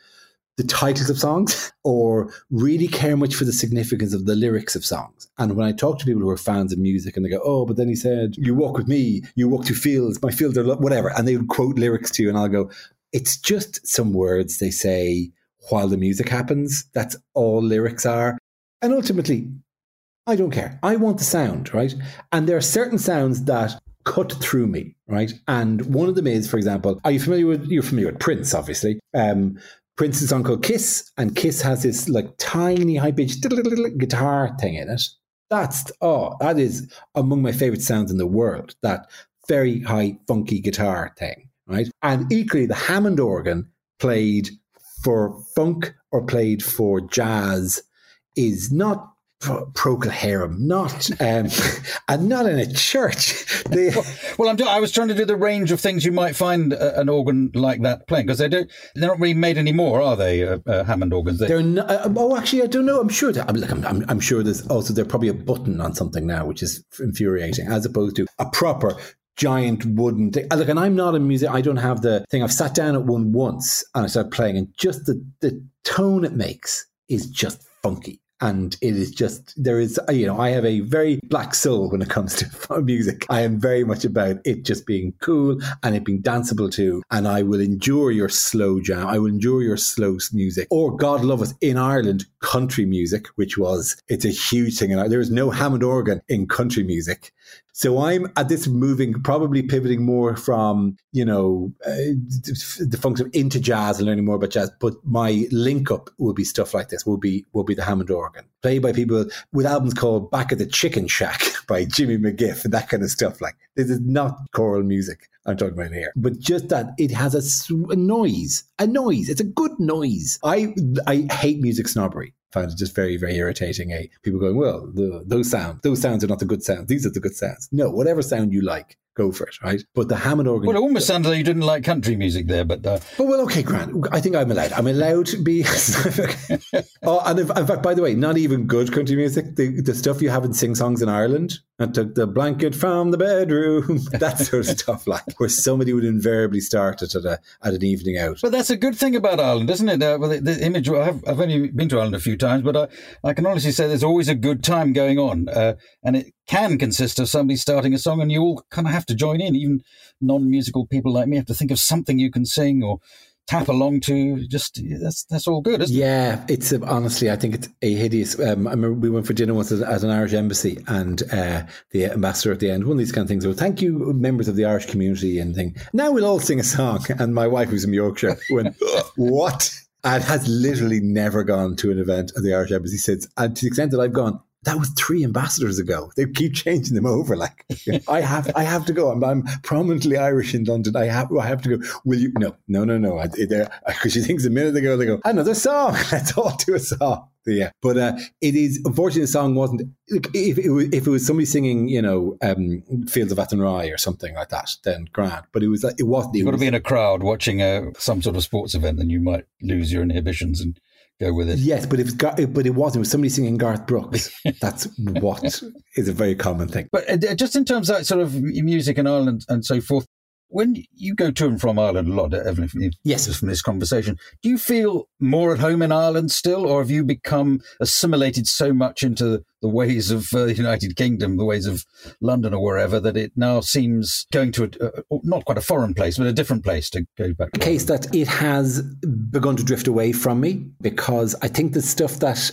the titles of songs or really care much for the significance of the lyrics of songs. And when I talk to people who are fans of music and they go, oh, but then he said, you walk with me, you walk through fields, my fields are lo-, whatever. And they would quote lyrics to you and I'll go, it's just some words they say while the music happens. That's all lyrics are. And ultimately, I don't care. I want the sound, right? And there are certain sounds that cut through me, right? And one of them is, for example, are you familiar with you're familiar with Prince, obviously. Um, Prince's called Kiss, and Kiss has this like tiny high pitched guitar thing in it. That's oh, that is among my favorite sounds in the world. That very high funky guitar thing, right? And equally, the Hammond organ played for funk or played for jazz is not pro- not um, and not in a church. They, well, I'm, I was trying to do the range of things you might find uh, an organ like that playing because they don't they're not really made anymore, are they? Uh, uh, Hammond organs. They're not. Uh, oh, actually, I don't know. I'm sure. That, I'm, like, I'm, I'm, I'm sure there's also there's probably a button on something now, which is infuriating, as opposed to a proper giant wooden thing. Look, and I'm not a music. I don't have the thing. I've sat down at one once and I started playing, and just the the tone it makes is just funky. And it is just, there is, you know, I have a very black soul when it comes to music. I am very much about it just being cool and it being danceable too. And I will endure your slow jam. I will endure your slow music. Or, God love us, in Ireland, country music, which was, it's a huge thing. And there is no Hammond organ in country music. So I'm at this moving, probably pivoting more from, you know, uh, the function into jazz and learning more about jazz. But my link up will be stuff like this, will be, will be the Hammond organ. Played by people with albums called Back at the Chicken Shack by Jimmy McGriff and that kind of stuff. Like, this is not choral music I'm talking about here. But just that it has a, a noise, a noise. It's a good noise. I, I hate music snobbery found it just very, very irritating. Eh? People going, well, the, those sounds, those sounds are not the good sounds. These are the good sounds. No, whatever sound you like, go for it, right? But the Hammond organ. Well, it almost sounded like you didn't like country music there, but. Uh... But well, okay, Grant. I think I'm allowed. I'm allowed to be. oh, and in fact, by the way, not even good country music. The, the stuff you have in sing songs in Ireland. I took the blanket from the bedroom. That sort of stuff, like where somebody would invariably start it at a at an evening out. But that's a good thing about Ireland, isn't it? Uh, well, the, the, image. I've, I've only been to Ireland a few times, but I, I can honestly say there's always a good time going on, uh, and it can consist of somebody starting a song, and you all kind of have to join in. Even non-musical people like me have to think of something you can sing or tap along to. Just that's that's all good, isn't it? yeah, it? it's uh, honestly, I think it's a hideous. Um, I remember we went for dinner once at, at an Irish embassy, and uh, the ambassador at the end, one of these kind of things. Well, thank you, members of the Irish community, and thing. Now we'll all sing a song. And my wife, who's from Yorkshire, went, "What?" And has literally never gone to an event at the Irish embassy since. And to the extent that I've gone, that was three ambassadors ago. They keep changing them over. Like I have, I have to go. I'm, I'm, prominently Irish in London. I have, I have to go. Will you? No, no, no, no. Because she thinks a minute ago they go another song. Let's all do a song. Yeah, but uh, it is unfortunately the song wasn't. If it was, if it was somebody singing, you know, um, "Fields of Athenry" or something like that, then grand. But it was it wasn't. You've got to be in a crowd watching a, some sort of sports event, then you might lose your inhibitions and go with it. Yes, but if it's but it wasn't. It was somebody singing Garth Brooks. That's what is a very common thing. But uh, just in terms of sort of music in Ireland and so forth, when you go to and from Ireland a lot, Evelyn, from, yes. from this conversation, do you feel more at home in Ireland still, or have you become assimilated so much into the ways of uh, the United Kingdom, the ways of London or wherever, that it now seems going to a, uh, not quite a foreign place, but a different place to go back? The case that it has begun to drift away from me because I think the stuff that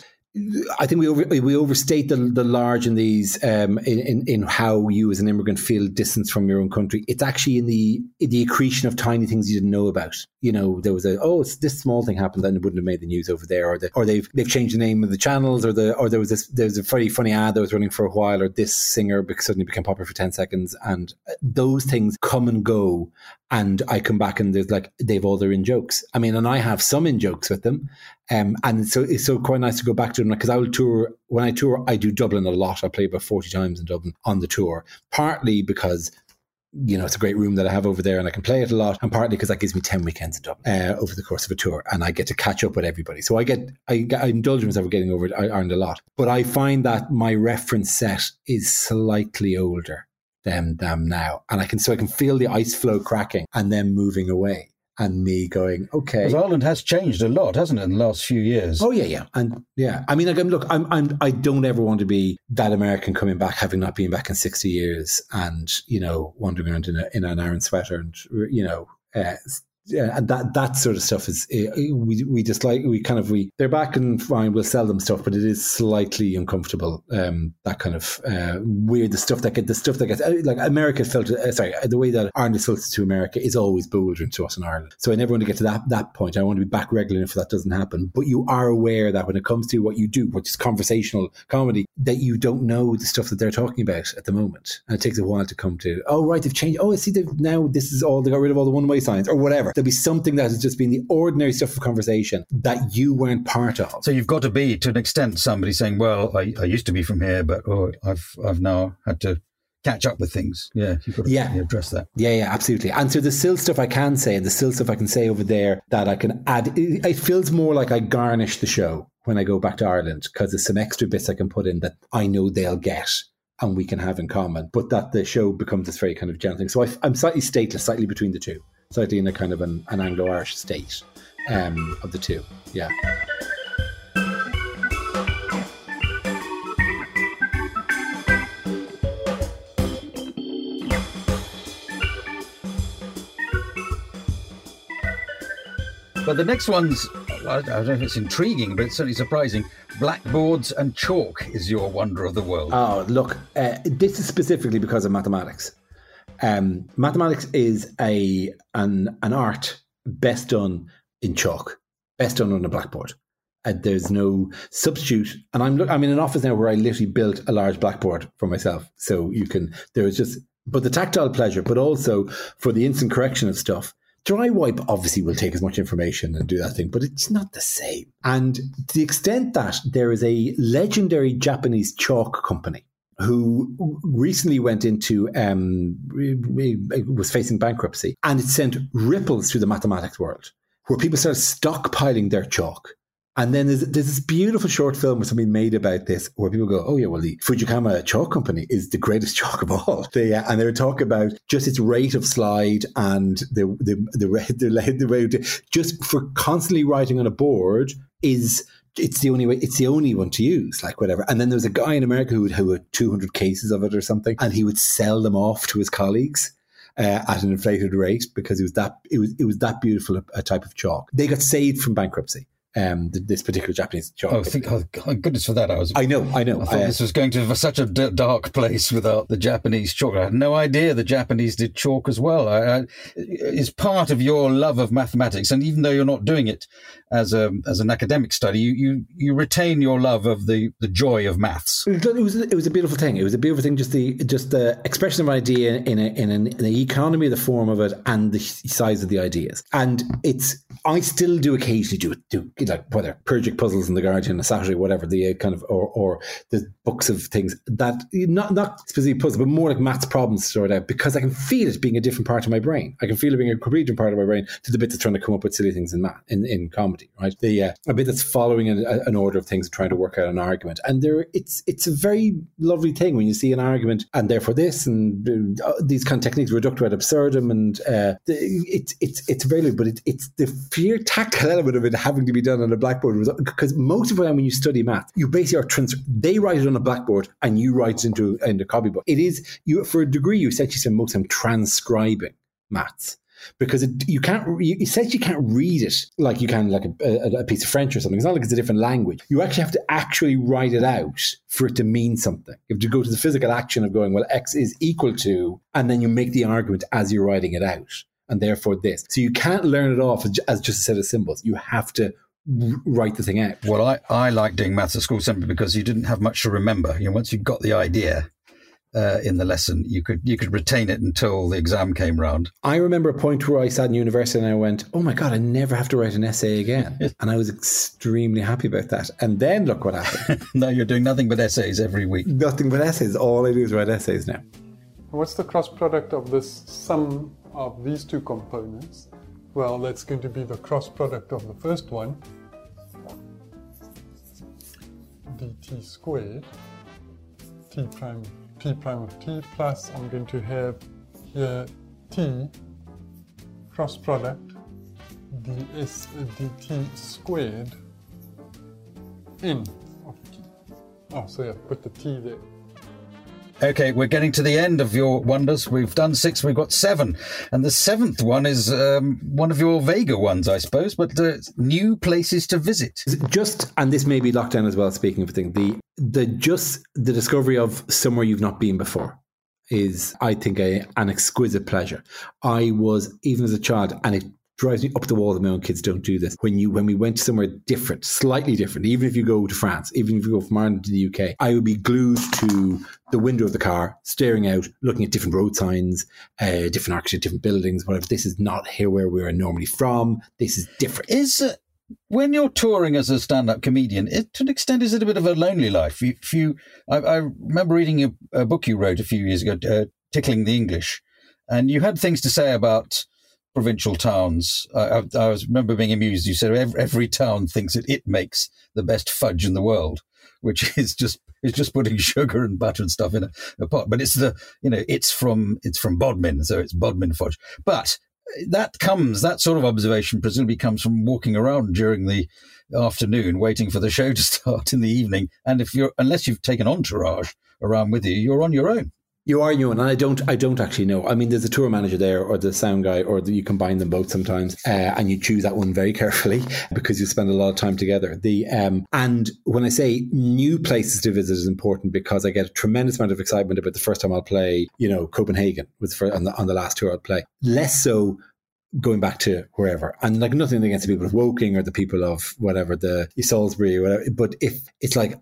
I think we over, we overstate the, the large in these um, in, in how you as an immigrant feel distance from your own country. It's actually in the in the accretion of tiny things you didn't know about. You know, there was a oh, this small thing happened, and it wouldn't have made the news over there, or the, or they've they've changed the name of the channels, or the or there was this there was a very funny ad that was running for a while, or this singer suddenly became popular for ten seconds, and those things come and go, and I come back and there's like they've all their in jokes. I mean, and I have some in jokes with them, um, and so it's so quite nice to go back to them because I will tour when I tour. I do Dublin a lot. I play about forty times in Dublin on the tour, partly because you know, it's a great room that I have over there and I can play it a lot. And partly because that gives me 10 weekends in Dublin uh, over the course of a tour and I get to catch up with everybody. So I get, I, I indulge myself getting over it. I earned a lot. But I find that my reference set is slightly older than them now. And I can, so I can feel the ice flow cracking and then moving away and me going, okay. Because Ireland has changed a lot, hasn't it, in the last few years? Oh yeah, yeah, and yeah. I mean, like, look, I'm, I'm, I don't ever want to be that American coming back, having not been back in sixty years, and you know, wandering around in, a, in an Aran sweater, and you know, uh, yeah, and that that sort of stuff is eh, we we just like we kind of we they're back and fine. We'll sell them stuff, but it is slightly uncomfortable. Um, that kind of uh, weird the stuff that get the stuff that gets uh, like America felt uh, sorry the way that Ireland is filtered to America is always bewildering to us in Ireland. So I never want to get to that that point. I want to be back regularly if that doesn't happen. But you are aware that when it comes to what you do, which is conversational comedy, that you don't know the stuff that they're talking about at the moment, and it takes a while to come to. Oh right, they've changed. Oh, I see. They've now this is all they got rid of all the one way signs or whatever there'll be something that has just been the ordinary stuff of conversation that you weren't part of. So you've got to be, to an extent, somebody saying, "Well, I, I used to be from here, but oh, I've I've now had to." Catch up with things, yeah. You've got to yeah. address that. Yeah, yeah, absolutely. And so the still stuff I can say, and the still stuff I can say over there that I can add, it, it feels more like I garnish the show when I go back to Ireland because there's some extra bits I can put in that I know they'll get and we can have in common, but that the show becomes this very kind of gentle thing. So I, am slightly stateless, slightly between the two slightly in a kind of an, an Anglo-Irish state um, of the two. Yeah. But the next one's, well, I don't know if it's intriguing, but it's certainly surprising. Blackboards and chalk is your wonder of the world. Oh, look, uh, this is specifically because of mathematics. Um, mathematics is a an an art best done in chalk, best done on a blackboard. Uh, there's no substitute, and I'm I'm in an office now where I literally built a large blackboard for myself. So you can there is just but the tactile pleasure, but also for the instant correction of stuff. Dry wipe obviously will take as much information and do that thing, but it's not the same. And to the extent that there is a legendary Japanese chalk company who recently went into um, was facing bankruptcy, and it sent ripples through the mathematics world, where people started stockpiling their chalk. And then there's, there's this beautiful short film where somebody made about this, where people go, "Oh yeah, well the Fujikama chalk company is the greatest chalk of all." They, uh, and they would talk about just its rate of slide and the the the, the, the, the way just for constantly writing on a board is it's the only way it's the only one to use like whatever. And then there was a guy in america who, who had 200 cases of it or something and he would sell them off to his colleagues uh, at an inflated rate because it was that it was it was that beautiful a, a type of chalk. They got saved from bankruptcy um, this particular Japanese chalk. Oh, think, oh, goodness for that! I was. I know, I know. I thought uh, this was going to such a d- dark place without the Japanese chalk. I had no idea the Japanese did chalk as well. I, I, it's part of your love of mathematics, and even though you're not doing it as a as an academic study, you you, you retain your love of the, the joy of maths. It was it was a beautiful thing. It was a beautiful thing. Just the just the expression of an idea in a, in, an, in the economy, the form of it, and the size of the ideas. And it's I still do occasionally do it. Do like whether Purgic puzzles in the Guardian, a Saturday, whatever the uh, kind of or or the books of things that not not specifically puzzles, but more like maths problems to sort out because I can feel it being a different part of my brain. I can feel it being a completely different part of my brain to the bit that's trying to come up with silly things in math in, in comedy, right? The uh, a bit that's following an, an order of things, trying to work out an argument, and there it's it's a very lovely thing when you see an argument and therefore this and uh, these kind of techniques reductio ad absurdum, and uh, it's it's it's very but it, it's the sheer tactile element of it having to be done on a blackboard because most of the time when you study math, you basically are trans- they write it on a blackboard and you write it into into a copybook. It is you for a degree you essentially spend most of time transcribing maths because it, you can't you essentially can't read it like you can like a, a, a, piece of French or something. It's not like it's a different language. You actually have to actually write it out for it to mean something. You have to go to the physical action of going, well, x is equal to, and then you make the argument as you're writing it out and therefore this. So you can't learn it off as just a set of symbols. You have to write the thing out. Well, I, I like doing maths at school simply because you didn't have much to remember. You know, once you got the idea, uh, in the lesson. You could you could retain it until the exam came round. I remember a point where I sat in university and I went, "Oh my god, I never have to write an essay again," and I was extremely happy about that. And then look what happened. now you're doing nothing but essays every week. Nothing but essays. All I do is write essays now. What's the cross product of this sum of these two components, well, that's going to be the cross product of the first one, dt squared, t prime, t prime of t, plus I'm going to have here t cross product ds, dt squared n of t. Oh, so yeah, put the t there. Okay, we're getting to the end of your wonders. We've done six, we've got seven. And the seventh one is um, one of your Vega ones, I suppose, but uh, new places to visit. Just, and this may be locked down as well, speaking of a thing, the, the just the discovery of somewhere you've not been before is, I think, a, an exquisite pleasure. I was, even as a child, and it drives me up the wall that my own kids don't do this. When you when we went somewhere different, slightly different, even if you go to France, even if you go from Ireland to the UK, I would be glued to the window of the car, staring out, looking at different road signs, uh, different architecture, different buildings, whatever. This is not here where we are normally from. This is different. Is uh, when you're touring as a stand-up comedian, it, to an extent, is it a bit of a lonely life? If you, I, I remember reading a, a, book you wrote a few years ago, uh, "Tickling the English," and you had things to say about provincial towns. I, I, was remember being amused. You said every, every town thinks that it makes the best fudge in the world, which is just it's just putting sugar and butter and stuff in a, a, pot. But it's the you know it's from it's from Bodmin, so it's Bodmin fudge. But that comes that sort of observation presumably comes from walking around during the afternoon, waiting for the show to start in the evening. And if you're unless you've taken entourage around with you, you're on your own. You are new, and I don't. I don't actually know. I mean, there's a tour manager there, or the sound guy, or the, you combine them both sometimes, uh, and you choose that one very carefully because you spend a lot of time together. The um, and when I say new places to visit is important because I get a tremendous amount of excitement about the first time I'll play. You know, Copenhagen was for, on the on the last tour I'll play. Less so going back to wherever. And like nothing against the people of Woking or the people of whatever, the Salisbury or whatever. But if it's like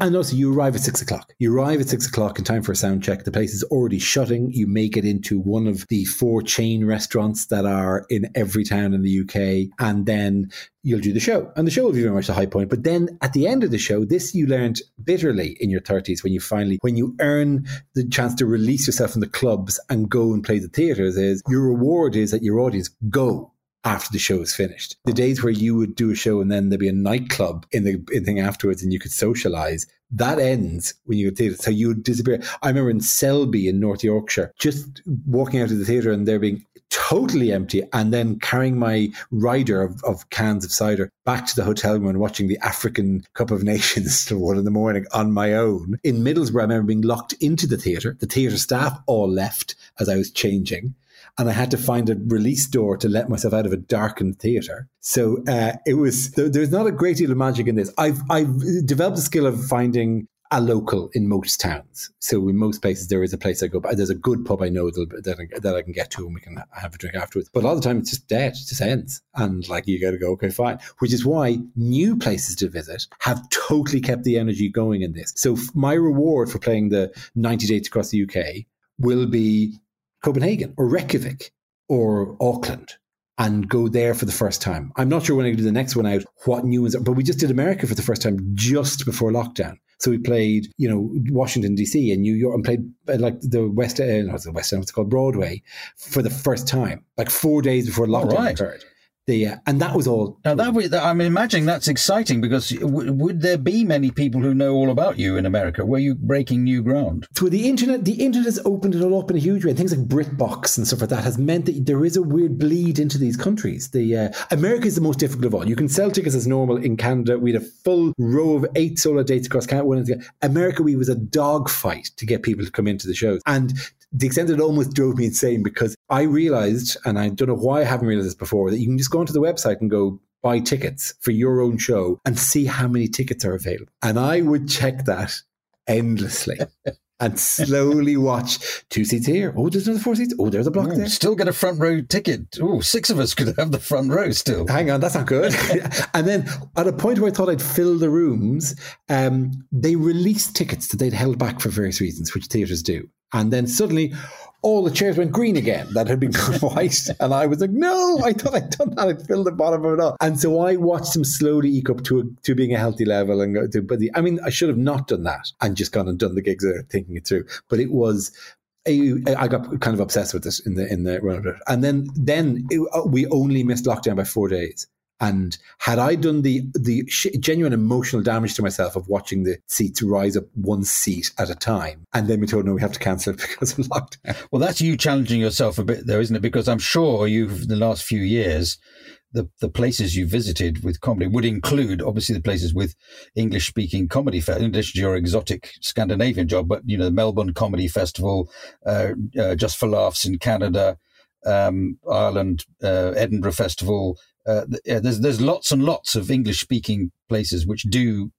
and also you arrive at six o'clock. You arrive at six o'clock in time for a sound check. The place is already shutting. You make it into one of the four chain restaurants that are in every town in the UK, and then you'll do the show. And the show will be very much the high point. But then at the end of the show, this you learned bitterly in your thirties when you finally when you earn the chance to release yourself from the clubs and go and play the theatres is your reward is that your audience go after the show is finished. The days where you would do a show and then there'd be a nightclub in the in thing afterwards and you could socialize, that ends when you go to theatre. So you would disappear. I remember in Selby in North Yorkshire, just walking out of the theatre and there being totally empty and then carrying my rider of, of cans of cider back to the hotel room and watching the African Cup of Nations till one in the morning on my own. In Middlesbrough, I remember being locked into the theatre. The theatre staff all left as I was changing and I had to find a release door to let myself out of a darkened theater. So uh, it was there's not a great deal of magic in this. I've I've developed the skill of finding a local in most towns. So in most places there is a place I go, there's a good pub I know that, I, that I can get to and we can have a drink afterwards. But a lot of the time it's just dead, it just ends. And like you got to go, okay, fine. Which is why new places to visit have totally kept the energy going in this. So my reward for playing the 90 dates across the UK will be Copenhagen or Reykjavik or Auckland. and go there for the first time. I'm not sure when I do the next one out what new ones are, but we just did America for the first time just before lockdown. So we played, you know, Washington D.C. and New York, and played uh, like the West, End, not the West End, what's it called, Broadway, for the first time, like four days before lockdown right. occurred. The, uh, and that was all. Now that was, I'm imagining that's exciting because w- would there be many people who know all about you in America? Were you breaking new ground? So the internet, the internet has opened it all up in a huge way. Things like BritBox and stuff like that has meant that there is a weird bleed into these countries. The uh, America is the most difficult of all. You can sell tickets as normal in Canada. We had a full row of eight solo dates across Canada. America, we was a dogfight to get people to come into the shows, and the extent that it almost drove me insane because I realized, and I don't know why I haven't realized this before, that you can just go onto the website and go buy tickets for your own show and see how many tickets are available. And I would check that endlessly. and slowly watch two seats here. Oh, there's another four seats. Oh, there's a block Ooh, there. Still get a front row ticket. Oh, six of us could have the front row still. Hang on, that's not good. and then at a point where I thought I'd fill the rooms, um, they released tickets that they'd held back for various reasons, which theatres do. And then suddenly all the chairs went green again that had been white. And I was like, no, I thought I'd done that. I'd filled the bottom of it up. And so I watched them slowly eke up to, a, to being a healthy level. And go to, but the, I mean, I should have not done that and just gone and done the gigs thinking it through. But it was, I got kind of obsessed with this in the in the run and then then it, uh, we only missed lockdown by four days. And had I done the the genuine emotional damage to myself of watching the seats rise up one seat at a time, and then we told no, we have to cancel it because of lockdown. Well, that's you challenging yourself a bit, though, isn't it? Because I'm sure you've the last few years. The, the places you visited with comedy would include obviously the places with English speaking comedy fe- in addition to your exotic Scandinavian job, but you know the Melbourne Comedy Festival, uh, uh, Just for Laughs in Canada, um, Ireland, uh, Edinburgh Festival, uh, there's there's lots and lots of English speaking places which do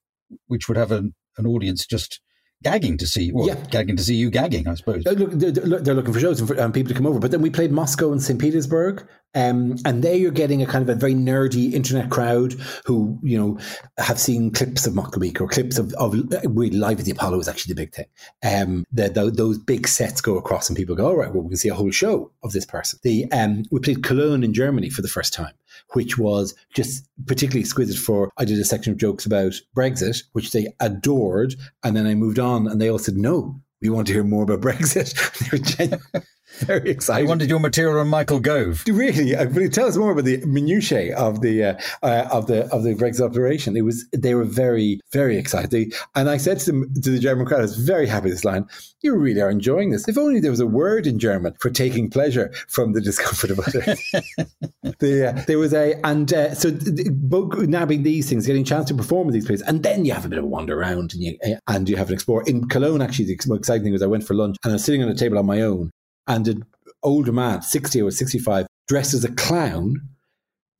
which would have an, an audience just gagging to see well, yeah. gagging to see you gagging I suppose. They're, they're, they're looking for shows and for um, people to come over. But then we played Moscow and St Petersburg um, and there you're getting a kind of a very nerdy internet crowd who you know have seen clips of Mock Week or clips of, of really live at the Apollo is actually the big thing. Um, the, the, those big sets go across and people go all right well we can see a whole show of this person. The um, we played Cologne in Germany for the first time which was just particularly exquisite for I did a section of jokes about Brexit, which they adored, and then I moved on, and they all said no. We want to hear more about Brexit. they were genuine, very excited. I wanted your material on Michael Gove. Really, tell us more about the minutiae of the uh, uh, of the of the Brexit operation. It was they were very very excited, they, and I said to them to the German crowd, I was very happy this line. You really are enjoying this. If only there was a word in German for taking pleasure from the discomfort of others. the, uh, there was a and uh, so both nabbing these things, getting a chance to perform in these places, and then you have a bit of a wander around and you and you have an explore in Cologne. Actually, the exciting thing was I went for lunch and I was sitting on a table on my own and an older man, 60 or 65, dressed as a clown,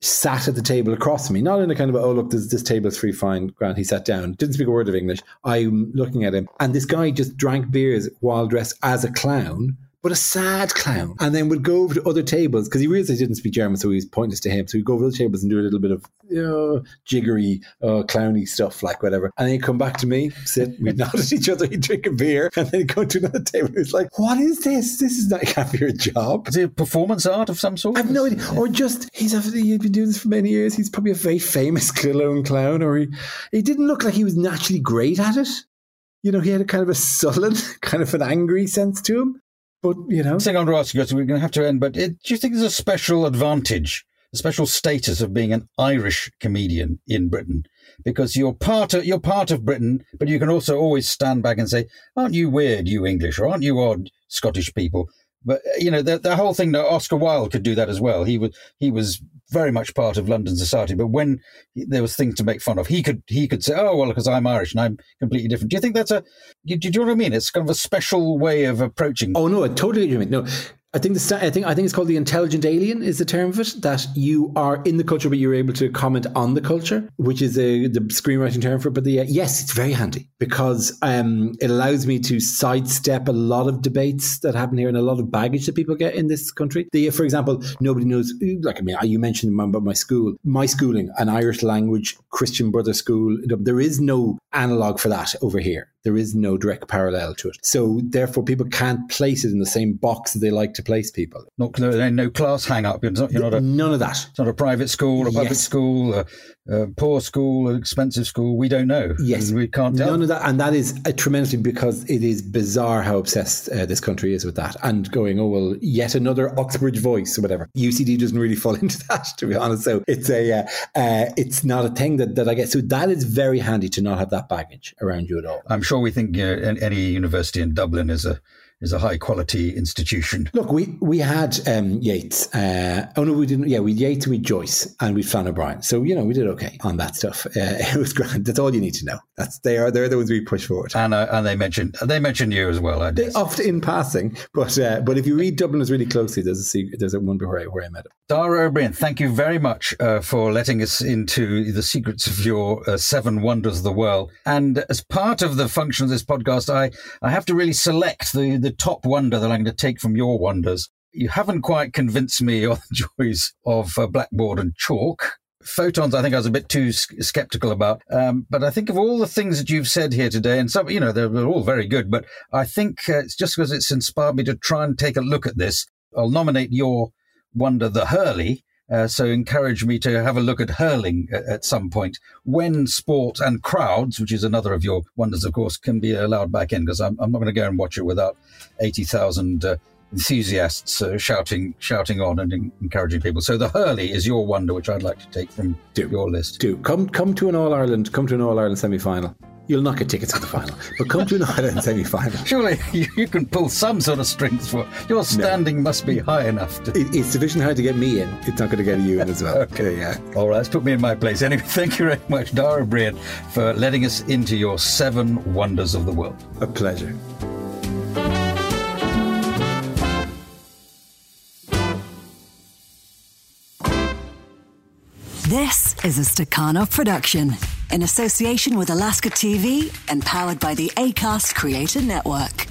sat at the table across from me. Not in a kind of, oh, look, this, this table is free, fine, Grant. He sat down, didn't speak a word of English. I'm looking at him. And this guy just drank beers while dressed as a clown but a sad clown. And then would go over to other tables because he realized he didn't speak German, so he was pointless to him. So he'd go over to the tables and do a little bit of you know, jiggery, uh, clowny stuff, like whatever. And then he'd come back to me, sit, we'd nod at each other, he'd drink a beer, and then he'd go to another table. He's like, What is this? This is not half your job. Is it performance art of some sort? I have no idea. Or just, he's, he's been doing this for many years. He's probably a very famous Cologne clown, or he, he didn't look like he was naturally great at it. You know, he had a kind of a sullen, kind of an angry sense to him. But, you know. Thing I want to ask you, so we're going to have to end, but it, do you think there's a special advantage, a special status of being an Irish comedian in Britain? Because you're part of, you're part of Britain, but you can also always stand back and say, aren't you weird, you English, or aren't you odd Scottish people? But uh, you know the the whole thing that Oscar Wilde could do that as well. He was he was very much part of London society. But when there was things to make fun of, he could he could say, "Oh well, because I'm Irish and I'm completely different." Do you think that's a? Do you know what I mean? It's kind of a special way of approaching. Oh no, I totally agree. No, I think the I think I think it's called the intelligent alien is the term of it. That you are in the culture, but you're able to comment on the culture, which is a, the screenwriting term for it. But the, uh, yes, it's very handy because um, it allows me to sidestep a lot of debates that happen here and a lot of baggage that people get in this country. The, for example, nobody knows. Like I mean, you mentioned about my school, my schooling, an Irish language Christian brother school. There is no analog for that over here There is no direct parallel to it. So therefore, people can't place it in the same box that they like to place people. Not, no, no class hang up. You're not, you're not a, None of that. It's not a private school, a public Yes. school, a, a poor school, an expensive school. We don't know. Yes, we can't tell. None of that, and that is tremendously because it is bizarre how obsessed uh, this country is with that, and going, oh well, yet another Oxbridge voice or whatever. UCD doesn't really fall into that, to be honest. So it's a, uh, uh, it's not a thing that that I get. So that is very handy to not have that baggage around you at all. I'm sure we think uh, you know, any university in Dublin is a is a high quality institution. Look, we we had um, Yeats. Uh, oh no, we didn't. Yeah, we Yeats, we Joyce, and we Flann O'Brien. So you know, we did okay on that stuff. Uh, it was grand. That's all you need to know. That's they are they're the ones we push forward. And uh, and they mentioned they mentioned you as well. I They guess. oft in passing, but uh, but if you read Dubliners really closely, there's a secret, there's a one where I, where I met him. Dara Ó Briain, thank you very much uh, for letting us into the secrets of your uh, seven wonders of the world. And as part of the function of this podcast, I, I have to really select the, the top wonder that I'm going to take from your wonders. You haven't quite convinced me of the joys of uh, blackboard and chalk. Photons, I think I was a bit too s- skeptical about. Um, but I think of all the things that you've said here today, and some, you know, they're, they're all very good, but I think uh, it's just because it's inspired me to try and take a look at this. I'll nominate your wonder, the Hurley. Uh, so encourage me to have a look at hurling at, at some point when sport and crowds, which is another of your wonders, of course, can be allowed back in because I'm, I'm not going to go and watch it without 80,000 uh, enthusiasts uh, shouting shouting on and en- encouraging people. So the hurley is your wonder, which I'd like to take from your list. Do come come to an All Ireland, come to an All Ireland semi final. You'll not get tickets to the final, but come to an All Ireland semi final. Surely you, you can pull some sort of strings for your standing must be high enough to. It, it's sufficient hard to get me in. It's not going to get you in as well. Okay, yeah. All right, let's put me in my place. Anyway, thank you very much, Dara Brian, for letting us into your seven wonders of the world. A pleasure. This is a Stakhanov production in association with Alaska TV and powered by the ACAST Creator Network.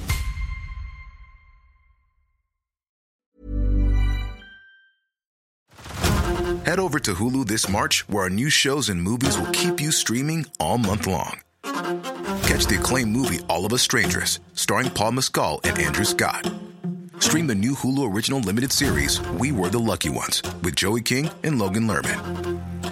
Head over to Hulu this March, where our new shows and movies will keep you streaming all month long. Catch the acclaimed movie All of Us Strangers, starring Paul Mescal and Andrew Scott. Stream the new Hulu original limited series We Were the Lucky Ones with Joey King and Logan Lerman.